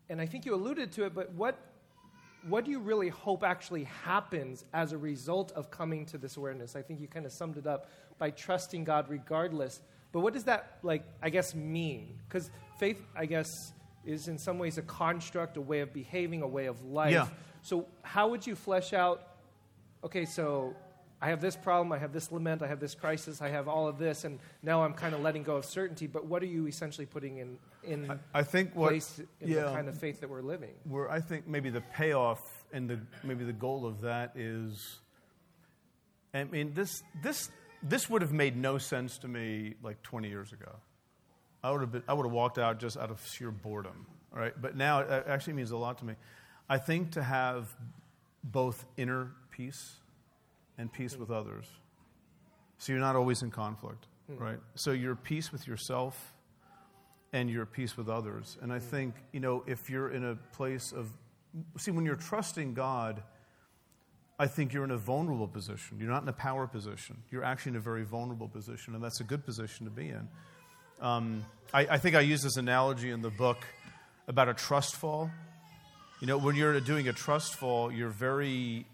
and I think you alluded to it, but what, what do you really hope actually happens as a result of coming to this awareness? I think you kind of summed it up by trusting God regardless. But what does that, like, I guess, mean? Because faith, I guess, is in some ways a construct, a way of behaving, a way of life. Yeah. So, how would you flesh out, okay, so I have this problem, I have this lament, I have this crisis, I have all of this, and now I'm kind of letting go of certainty. But what are you essentially putting in, in I, I think what place in yeah, the kind of faith that we're living? where I think maybe the payoff and the maybe the goal of that is. I mean, this this this would have made no sense to me like 20 years ago. I would have been, I would have walked out just out of sheer boredom, right? But now it actually means a lot to me. I think to have both inner peace and peace with others. So you're not always in conflict, right? So you're peace with yourself and you're peace with others. And I think, you know, if you're in a place of, see, when you're trusting God, I think you're in a vulnerable position. You're not in a power position. You're actually in a very vulnerable position, and that's a good position to be in. Um, I, I think I use this analogy in the book about a trust fall. You know, when you're doing a trust fall, you're very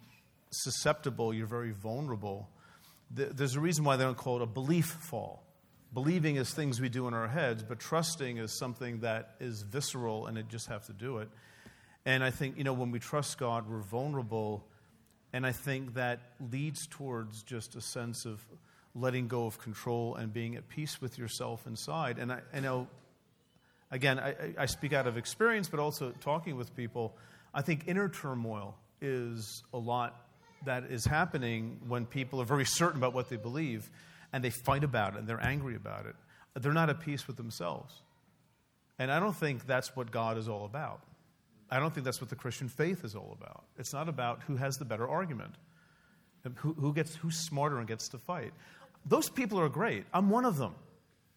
susceptible, you're very vulnerable. There's a reason why they don't call it a belief fall. Believing is things we do in our heads, but trusting is something that is visceral and it just have to do it. And I think, you know, when we trust God, we're vulnerable. And I think that leads towards just a sense of letting go of control and being at peace with yourself inside. And I, I know, again, I, I- I speak out of experience, but also talking with people. I think inner turmoil is a lot that is happening when people are very certain about what they believe and they fight about it and they're angry about it. They're not at peace with themselves. And I don't think that's what God is all about. I don't think that's what the Christian faith is all about. It's not about who has the better argument, who, who gets, who's smarter and gets to fight. Those people are great. I'm one of them,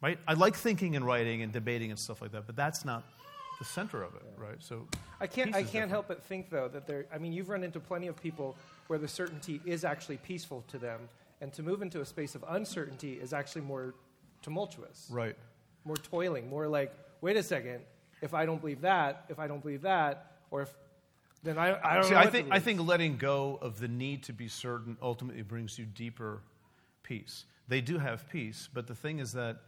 right? I like thinking and writing and debating and stuff like that, but that's not the center of it, right? So I can't, I can't different. help but think, though, that there, I mean, you've run into plenty of people where the certainty is actually peaceful to them, and to move into a space of uncertainty is actually more tumultuous, Right. more toiling, more like, wait a second, if I don't believe that, if I don't believe that, or if, then I, I don't See, know. I think, I think letting go of the need to be certain ultimately brings you deeper peace. They do have peace, but the thing is that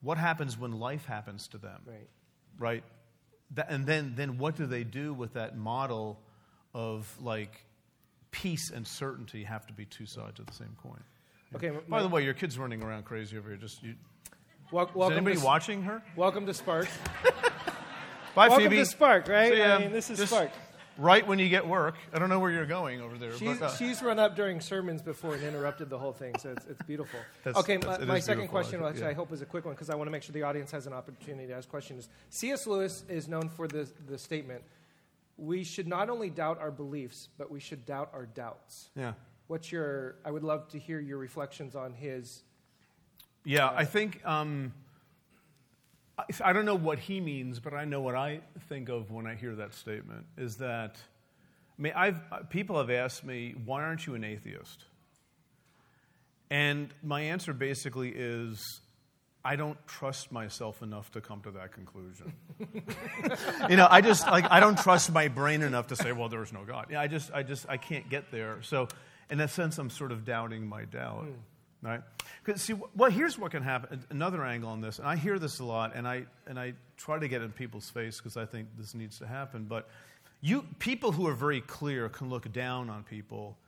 what happens when life happens to them? Right. right? That, and then, then what do they do with that model of like peace and certainty have to be two sides of the same coin? Okay, By the way, your kid's running around crazy over here. Just you, wel- is welcome, anybody to, watching her? welcome to Spark. Bye, welcome Phoebe. to Spark, right? I mean, this is Spark. Right when you get work. I don't know where you're going over there. She's, but, uh, she's run up during sermons before and interrupted the whole thing, so it's, it's beautiful. That's- okay, that's- my, my second question, actually, yeah. I hope is a quick one because I want to make sure the audience has an opportunity to ask questions. C.S. Lewis is known for the, the statement we should not only doubt our beliefs, but we should doubt our doubts. yeah. What's your, I would love to hear your reflections on his. Yeah, I think um, I- I don't know what he means, but I know what I think of when I hear that statement is that I mean, I've, uh, people have asked me, why aren't you an atheist? And my answer basically is, I don't trust myself enough to come to that conclusion. you know, I just like I don't trust my brain enough to say, well, there is no God. Yeah, I just, I just, I can't get there. So, in a sense, I'm sort of doubting my doubt, hmm. right? Because see, well, here's what can happen. Another angle on this, and I hear this a lot, and I and I try to get in people's face because I think this needs to happen. But you, people who are very clear, can look down on people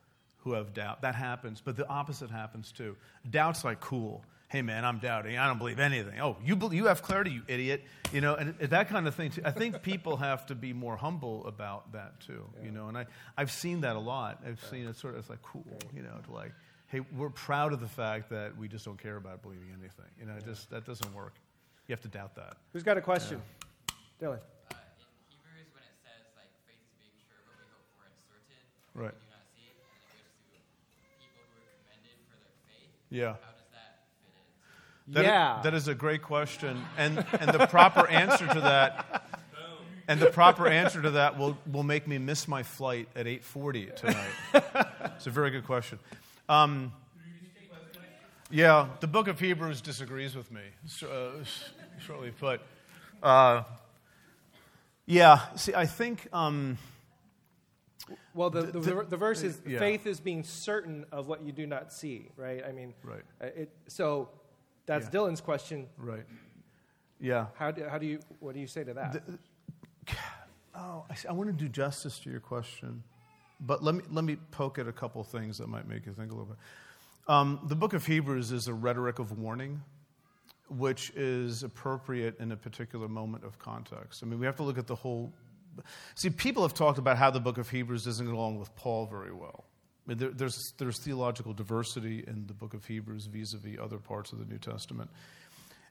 who have doubt. That happens, but the opposite happens too. Doubt's like cool. Hey man, I'm doubting. I don't believe anything. Oh, you bel you have clarity, you idiot. You know, and that kind of thing. Too. I think people have to be more humble about that too. You know, and I I've seen that a lot. I've seen it sort of it's like cool. You know, to like, hey, we're proud of the fact that we just don't care about believing anything. You know, it just that doesn't work. You have to doubt that. Who's got a question? Dylan. Uh, in Hebrews, when it says like faith is being sure, but we hope for uncertain, Right. Yeah. That fit in? That is- yeah. that is a great question. And, and the proper answer to that and the proper answer to that will, will make me miss my flight at 8.40 tonight. it's a very good question. Um, yeah, the book of Hebrews disagrees with me, uh, shortly put. Uh, Yeah, see, I think. Um, Well, the, the, the, the verse is yeah. faith is being certain of what you do not see, right? I mean, Right. uh, It, so that's Yeah. Dylan's question. right. Yeah. How do, how do you, what do you say to that? Oh, I, I want to do justice to your question, but let me, let me poke at a couple things that might make you think a little bit. Um, the book of Hebrews is a rhetoric of warning, which is appropriate in a particular moment of context. I mean, we have to look at the whole. See, people have talked about how the book of Hebrews doesn't get along with Paul very well. I mean, there, there's, there's theological diversity in the book of Hebrews vis a vis other parts of the New Testament.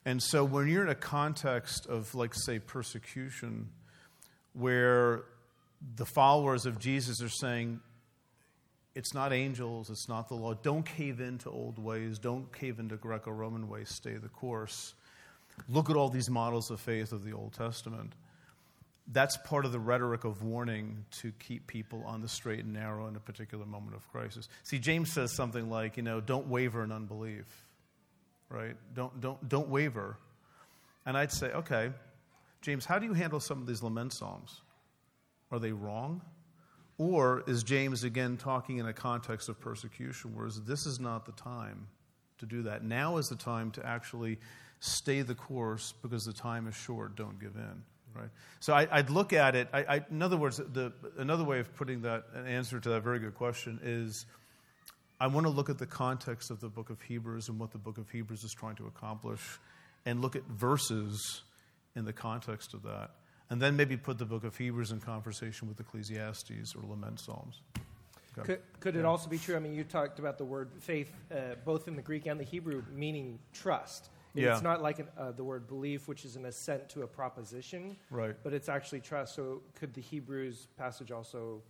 And so when you're in a context of, like, say, persecution, where the followers of Jesus are saying, it's not angels, it's not the law. Don't cave into old ways, don't cave into Greco Roman ways, stay the course. Look at all these models of faith of the Old Testament. That's part of the rhetoric of warning to keep people on the straight and narrow in a particular moment of crisis. See, James says something like, you know, don't waver in unbelief, right? Don't, don't, don't waver. And I'd say, okay, James, how do you handle some of these lament psalms? Are they wrong? Or is James again talking in a context of persecution, whereas this is not the time to do that? Now is the time to actually stay the course because the time is short. Don't give in. Right. So I, would look at it. I, I, in other words, the, another way of putting that an answer to that very good question is, I want to look at the context of the book of Hebrews and what the book of Hebrews is trying to accomplish, and look at verses in the context of that and then maybe put the book of Hebrews in conversation with Ecclesiastes or lament psalms. Okay. Could, could it also be true? I mean, you talked about the word faith, uh, both in the Greek and the Hebrew, meaning trust. Yeah. It's not like an, uh, the word belief, which is an assent to a proposition, Right. but it's actually trust. So could the Hebrews passage also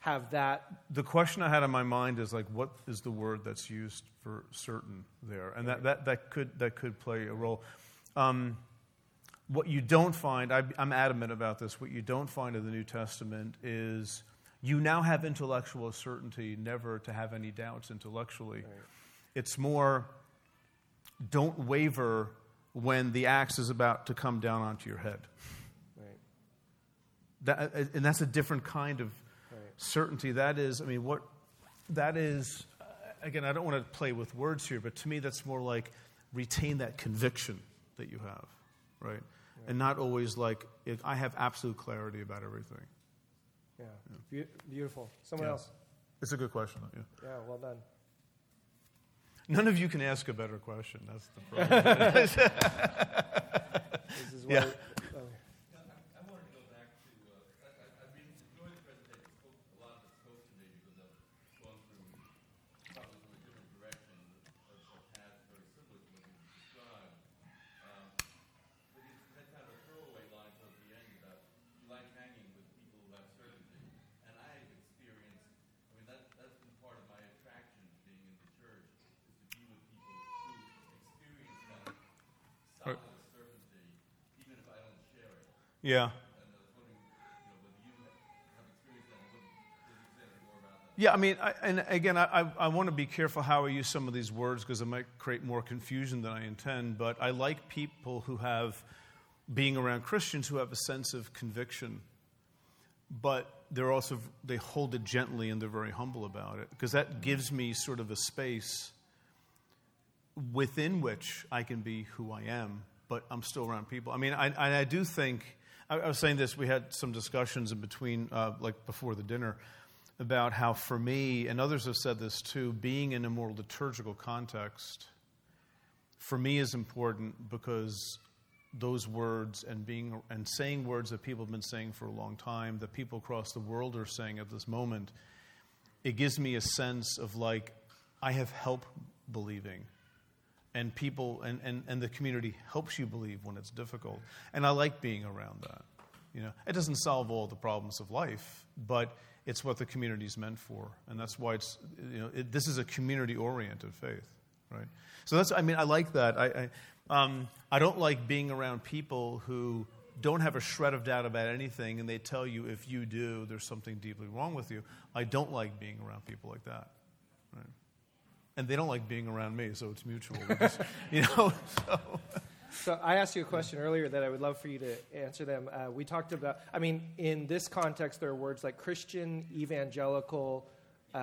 have that? The question I had in my mind is like, what is the word that's used for certain there? And that, that, that, could, that could play a role. Um, what you don't find, I, I'm adamant about this, what you don't find in the New Testament is you now have intellectual certainty, never to have any doubts intellectually. Right. It's more, don't waver when the axe is about to come down onto your head. Right. That, and that's a different kind of Right. certainty. That is, I mean, what that is, uh, again, I don't want to play with words here, but to me, that's more like retain that conviction that you have, right? And not always like, I have absolute clarity about everything. Yeah. Beau- beautiful. Someone Yeah. else? It's a good question, yeah. Yeah, well done. None of you can ask a better question. That's the problem. This is Yeah. where, oh, I wanted to go back to, uh, I, I, I mean, enjoyed the presentation, It spoke, a lot of it spoke to me because I've gone through, probably through a different direction, a, a path very similar to what you described. Um, but you had kind of a throwaway line towards the end about you like hanging with people who have certainty. And I have experienced, I mean, that, that's been part of my attraction to being in the church, is to be with people who experience that solid certainty, even if I don't share it. yeah. And I was wondering, you know, whether you have experienced that, and what, could you say anything more about that? Yeah, I mean, I, and again, I, I, want to be careful how I use some of these words because it might create more confusion than I intend. But I like people who have, being around Christians, who have a sense of conviction, but they're also they hold it gently and they're very humble about it because that gives me sort of a space within which I can be who I am, but I'm still around people. I mean, I, I do think, I, I was saying this, we had some discussions in between, uh, like before the dinner, about how for me, and others have said this too, being in a more liturgical context, for me is important because those words and being and saying words that people have been saying for a long time, that people across the world are saying at this moment, it gives me a sense of like I have help believing. And people and, and, and the community helps you believe when it's difficult. And I like being around that. You know, it doesn't solve all the problems of life, but it's what the community is meant for. And that's why it's, you know, it, this is a community oriented faith, right? So that's, I mean, I like that. I, I, um, I don't like being around people who don't have a shred of doubt about anything and they tell you if you do, there's something deeply wrong with you. I don't like being around people like that? And they don't like being around me, so it's mutual. Just, you know, so. So I asked you a question earlier that I would love for you to answer them. Uh, we talked about, I mean, in this context, there are words like Christian, evangelical. Um,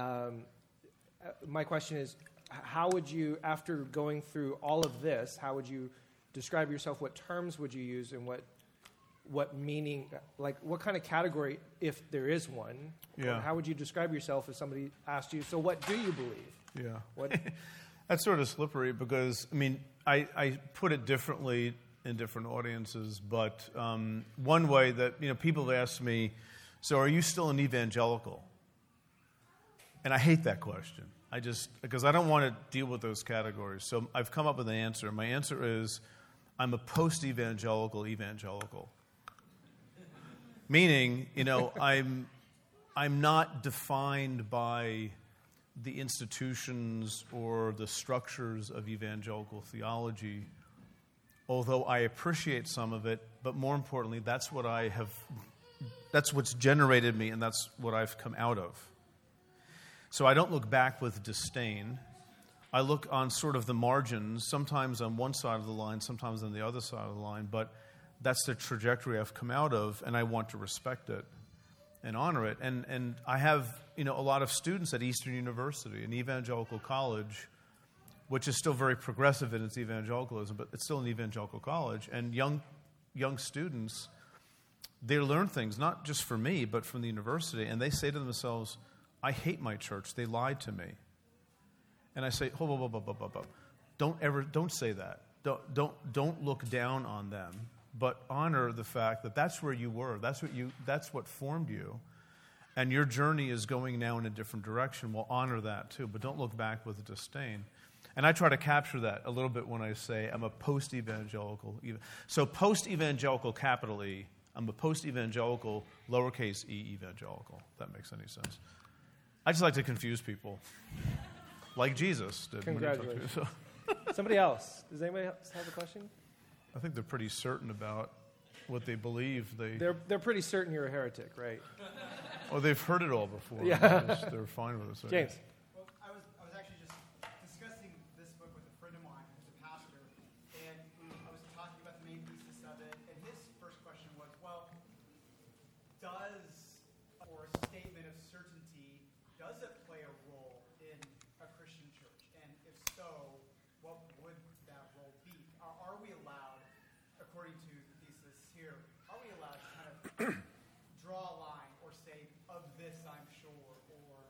uh, my question is, how would you, after going through all of this, how would you describe yourself? What terms would you use, and what what meaning, like what kind of category, if there is one? Yeah. How would you describe yourself if somebody asked you? So, what do you believe? Yeah. What? That's sort of slippery because, I mean, I, I put it differently in different audiences, but um, one way that, you know, people ask me, so are you still an evangelical? And I hate that question. I just, because I don't want to deal with those categories. So I've come up with an answer. My answer is I'm a post evangelical evangelical. Meaning, you know, I'm, I'm not defined by the institutions or the structures of evangelical theology, although I appreciate some of it, but more importantly, that's what I have, that's what's generated me, and that's what I've come out of. So I don't look back with disdain. I look on sort of the margins, sometimes on one side of the line, sometimes on the other side of the line, but that's the trajectory I've come out of, and I want to respect it and honor it. And, and I have you know, a lot of students at Eastern University, an evangelical college, which is still very progressive in its evangelicalism, but it's still an evangelical college. And young, young students, they learn things, not just from me, but from the university, and they say to themselves, I hate my church. They lied to me. And I say, hold. Don't ever, don't say that. Don't, don't, don't look down on them, but honor the fact that that's where you were. That's what, you, that's what formed you. And your journey is going now in a different direction. We'll honor that too, but don't look back with disdain. And I try to capture that a little bit when I say I'm a post evangelical. So, post evangelical, capital E, I'm a post evangelical, lowercase e evangelical. If that makes any sense. I just like to confuse people, like Jesus did. when he talked to- Congratulations. Somebody else. Does anybody else have a question? I think they're pretty certain about what they believe. They, They're, they're pretty certain you're a heretic, right? oh, they've heard it all before. Yeah. They're, just- they're fine with it. So- James. Well, I was, I was actually just discussing this book with a friend of mine who's a pastor, and I was talking about the main thesis of it, and his first question was, well, does, or a statement of certainty, does it play a role in a Christian church? And if so, what would that role be? Are, are we allowed, according to the thesis here, are we allowed to kind of draw a line or say, of this I'm sure, or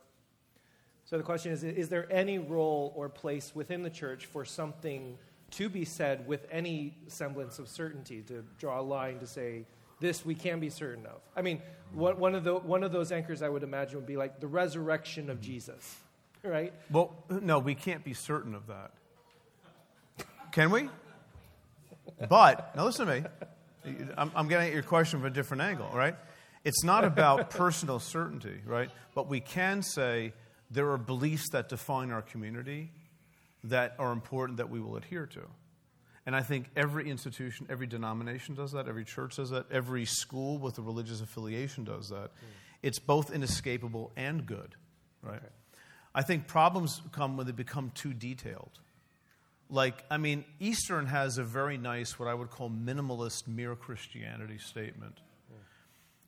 So the question is Is there any role or place within the church for something to be said with any semblance of certainty, to draw a line to say, this we can be certain of? I mean, one, one, of, the, one of those anchors I would imagine would be like the resurrection of Jesus, right? Well, no, we can't be certain of that. Can we? But, now listen to me. I'm, I'm getting at your question from a different angle, right? It's not about personal certainty, right? But we can say there are beliefs that define our community that are important that we will adhere to. And I think every institution, every denomination does that, every church does that, every school with a religious affiliation does that. Hmm. It's both inescapable and good, right? I think problems come when they become too detailed. Like, I mean, Eastern has a very nice, what I would call minimalist mere Christianity statement.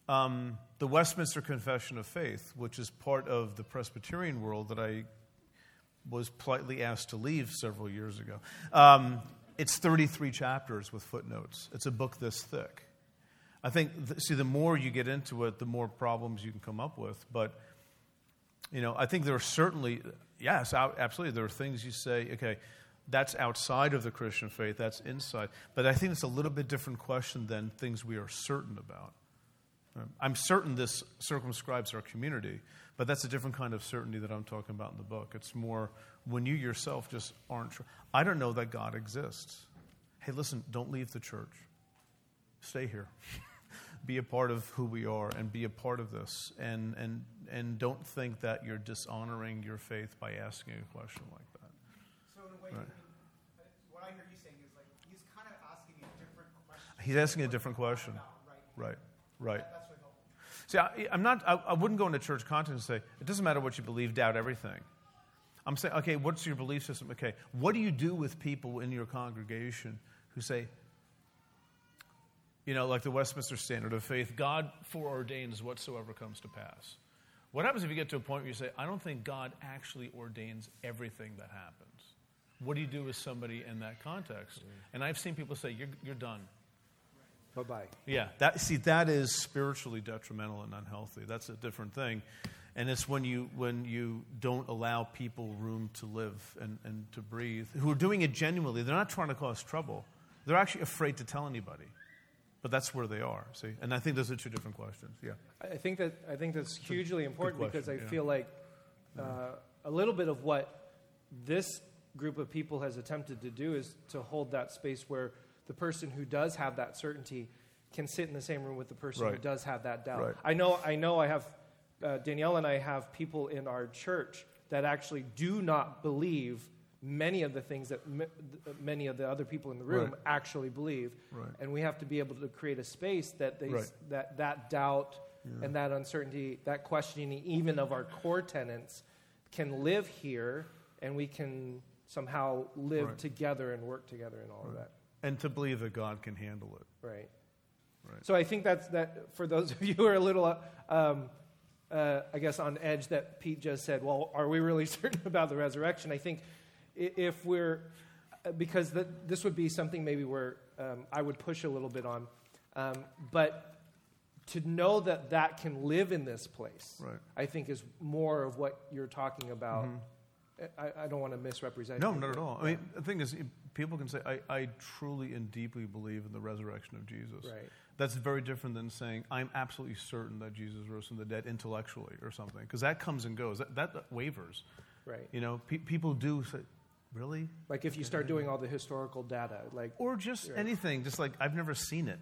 Um, the Westminster Confession of Faith, which is part of the Presbyterian world that I was politely asked to leave several years ago, um, it's 33 chapters with footnotes. It's a book this thick. I think, th- see, the more you get into it, the more problems you can come up with. But, you know, I think there are certainly, yes, absolutely, there are things you say, okay, that's outside of the Christian faith, that's inside. But I think it's a little bit different question than things we are certain about. I'm certain this circumscribes our community, but that's a different kind of certainty that I'm talking about in the book. It's more when you yourself just aren't sure. I don't know that God exists. Hey, listen, don't leave the church. Stay here. be a part of who we are and be a part of this. And, and, and don't think that you're dishonoring your faith by asking a question like that. So in a way, Right. What I hear you saying is like he's kind of asking a different question. He's asking a different question. about Right, Right. right. That- That's really helpful. See, I, I'm not, I, I wouldn't go into church content and say, it doesn't matter what you believe, doubt everything. I'm saying, okay, what's your belief system? Okay, what do you do with people in your congregation who say, you know, like the Westminster Standard of Faith, God foreordains whatsoever comes to pass. What happens if you get to a point where you say, I don't think God actually ordains everything that happens? What do you do with somebody in that context? Mm. And I've seen people say, You're, you're done. Bye bye. Yeah, that, see, that is spiritually detrimental and unhealthy. That's a different thing. And it's when you, when you don't allow people room to live and, and to breathe, who are doing it genuinely. They're not trying to cause trouble, they're actually afraid to tell anybody. But that's where they are, see? And I think those are two different questions. Yeah. I I think that I think that's hugely important question, because I yeah. feel like uh, a little bit of what this group of people has attempted to do is to hold that space where the person who does have that certainty can sit in the same room with the person who does have that doubt. Right. I know. I know. I have uh, Danielle and I have people in our church that actually do not believe many of the things that m- many of the other people in the room Right. actually believe, Right. and we have to be able to create a space that they, Right. that that doubt and that uncertainty, that questioning, even of our core tenants, can live here, and we can somehow live Right. together and work together and all of that. And to believe that God can handle it. Right. Right. So I think that's that. For those of you who are a little, um, uh, I guess, on edge, that Pete just said, "Well, are we really certain about the resurrection?" I think if we're, uh, because th- this would be something maybe where um, I would push a little bit on, um, but to know that that can live in this place, Right. I think is more of what you're talking about. I, I don't want to misrepresent. No, you, not at all. I mean, the thing is, people can say, I, I truly and deeply believe in the resurrection of Jesus. Right. That's very different than saying, I'm absolutely certain that Jesus rose from the dead intellectually or something, because that comes and goes. That, that wavers. Right. You know, pe- people do say, really? Like if you start doing all the historical data, like Or just Right. anything, just like, I've never seen it.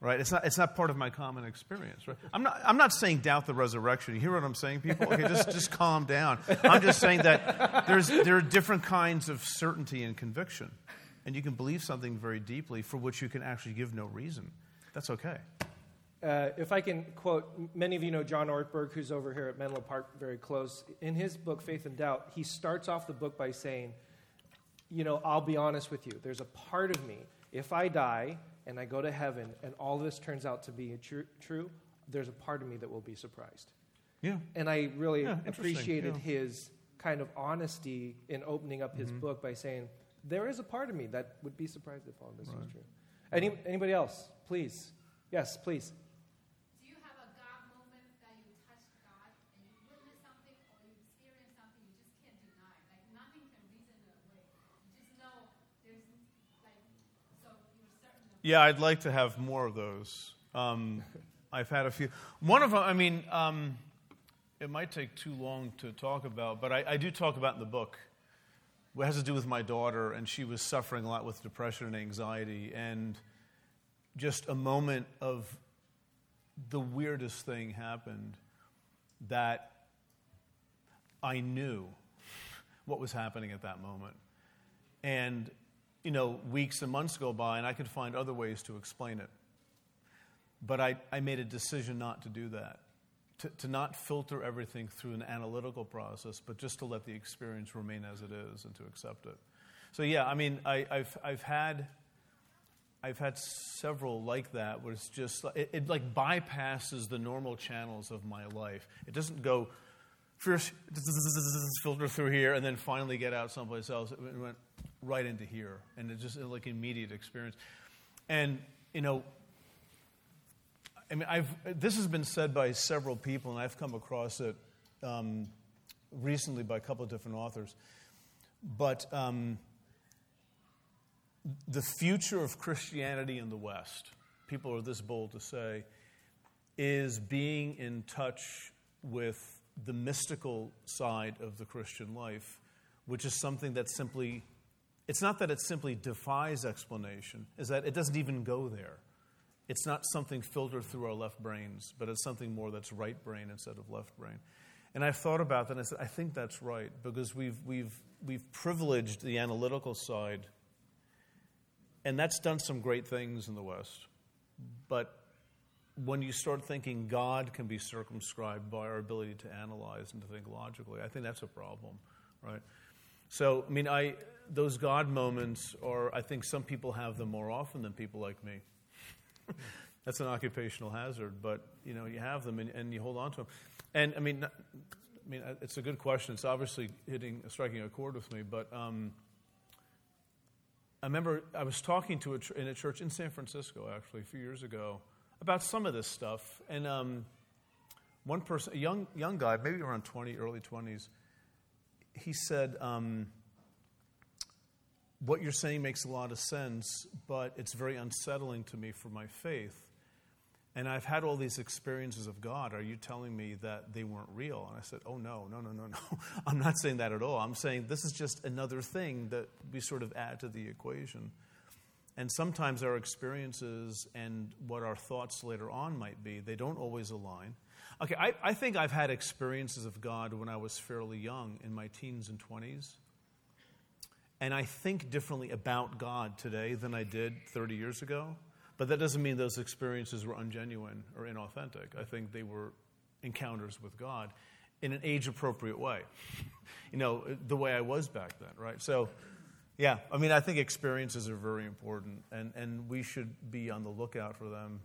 Right? It's not, it's not part of my common experience, right? I'm not, I'm not saying doubt the resurrection. You hear what I'm saying, people? Okay, just, just calm down. I'm just saying that there's, there are different kinds of certainty and conviction. And you can believe something very deeply for which you can actually give no reason. That's okay. Uh, if I can quote, many of you know John Ortberg, who's over here at Menlo Park very close. In his book, Faith and Doubt, he starts off the book by saying, You know, I'll be honest with you. There's a part of me, if I die and I go to heaven and all this turns out to be tru- true, there's a part of me that will be surprised. Yeah. And I really Yeah, appreciated yeah. Mm-hmm. his kind of honesty in opening up his book by saying, There is a part of me that would be surprised if all this was true. Any, anybody else? Please. Yes, please. Do you have a God moment that you touched God and you witnessed something or you experienced something you just can't deny? Like nothing can reason it away. You just know there's like so you're certain of Yeah, I'd like to have more of those. Um, I've had a few. One of them, I mean, um, it might take too long to talk about, but I, I do talk about in the book. It has to do with my daughter, and she was suffering a lot with depression and anxiety, and just a moment of the weirdest thing happened that I knew what was happening at that moment. And, you know, weeks and months go by, and I could find other ways to explain it. But I, I made a decision not to do that, to, to not filter everything through an analytical process, but just to let the experience remain as it is and to accept it. So, yeah, I mean, I, I've, I've had. I've had several like that where it's just it, it like bypasses the normal channels of my life. It doesn't go first filter through here and then finally get out someplace else. It went right into here, and it's just like immediate experience. And you know, I mean, I've this has been said by several people, and I've come across it um, recently by a couple of different authors. But um, the future of Christianity in the West, people are this bold to say, is being in touch with the mystical side of the Christian life, which is something that simply, it's not that it simply defies explanation, is that it doesn't even go there. It's not something filtered through our left brains, but it's something more that's right brain instead of left brain. And I thought about that and I said, I think that's right, because we've, we've, we've privileged the analytical side and that's done some great things in the West. But when you start thinking God can be circumscribed by our ability to analyze and to think logically, I think that's a problem, right? So, I mean, I, those God moments are, I think some people have them more often than people like me. That's an occupational hazard, but, you know, you have them and, and you hold on to them. And, I mean, I mean, it's a good question. It's obviously hitting, striking a chord with me, but um, I remember I was talking to a ch- in a church in San Francisco, actually, a few years ago, about some of this stuff. And um, one person, a young, young guy, maybe around 20, early 20s, he said, um, What you're saying makes a lot of sense, but it's very unsettling to me for my faith. And I've had all these experiences of God. Are you telling me that they weren't real? And I said, Oh, no, no, no, no, no. I'm not saying that at all. I'm saying this is just another thing that we sort of add to the equation. And sometimes our experiences and what our thoughts later on might be, they don't always align. Okay, I, I think I've had experiences of God when I was fairly young, in my teens and 20s. And I think differently about God today than I did 30 years ago. But that doesn't mean those experiences were ungenuine or inauthentic. I think they were encounters with God in an age appropriate way. you know, the way I was back then, right? So, yeah, I mean, I think experiences are very important, and, and we should be on the lookout for them.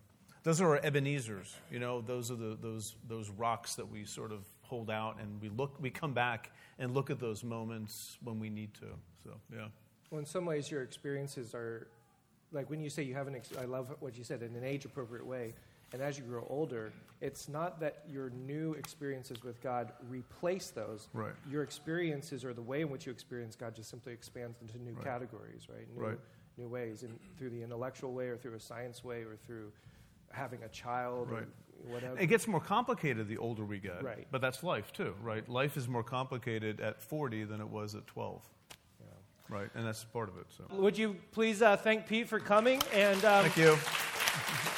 Those are our Ebenezer's, you know, those are the, those, those rocks that we sort of hold out, and we, look, we come back and look at those moments when we need to. So, yeah. Well, in some ways, your experiences are like when you say you have an. Ex- I love what you said in an age appropriate way. And as you grow older, it's not that your new experiences with God replace those. Right. Your experiences or the way in which you experience God just simply expands into new Right. categories, right? New, Right. New ways, and through the intellectual way, or through a science way, or through having a child, Right. or whatever. It gets more complicated the older we get. Right. But that's life, too, right? Life is more complicated at 40 than it was at 12. Right, and that's part of it. So. Would you please uh, thank Pete for coming and um, Thank you.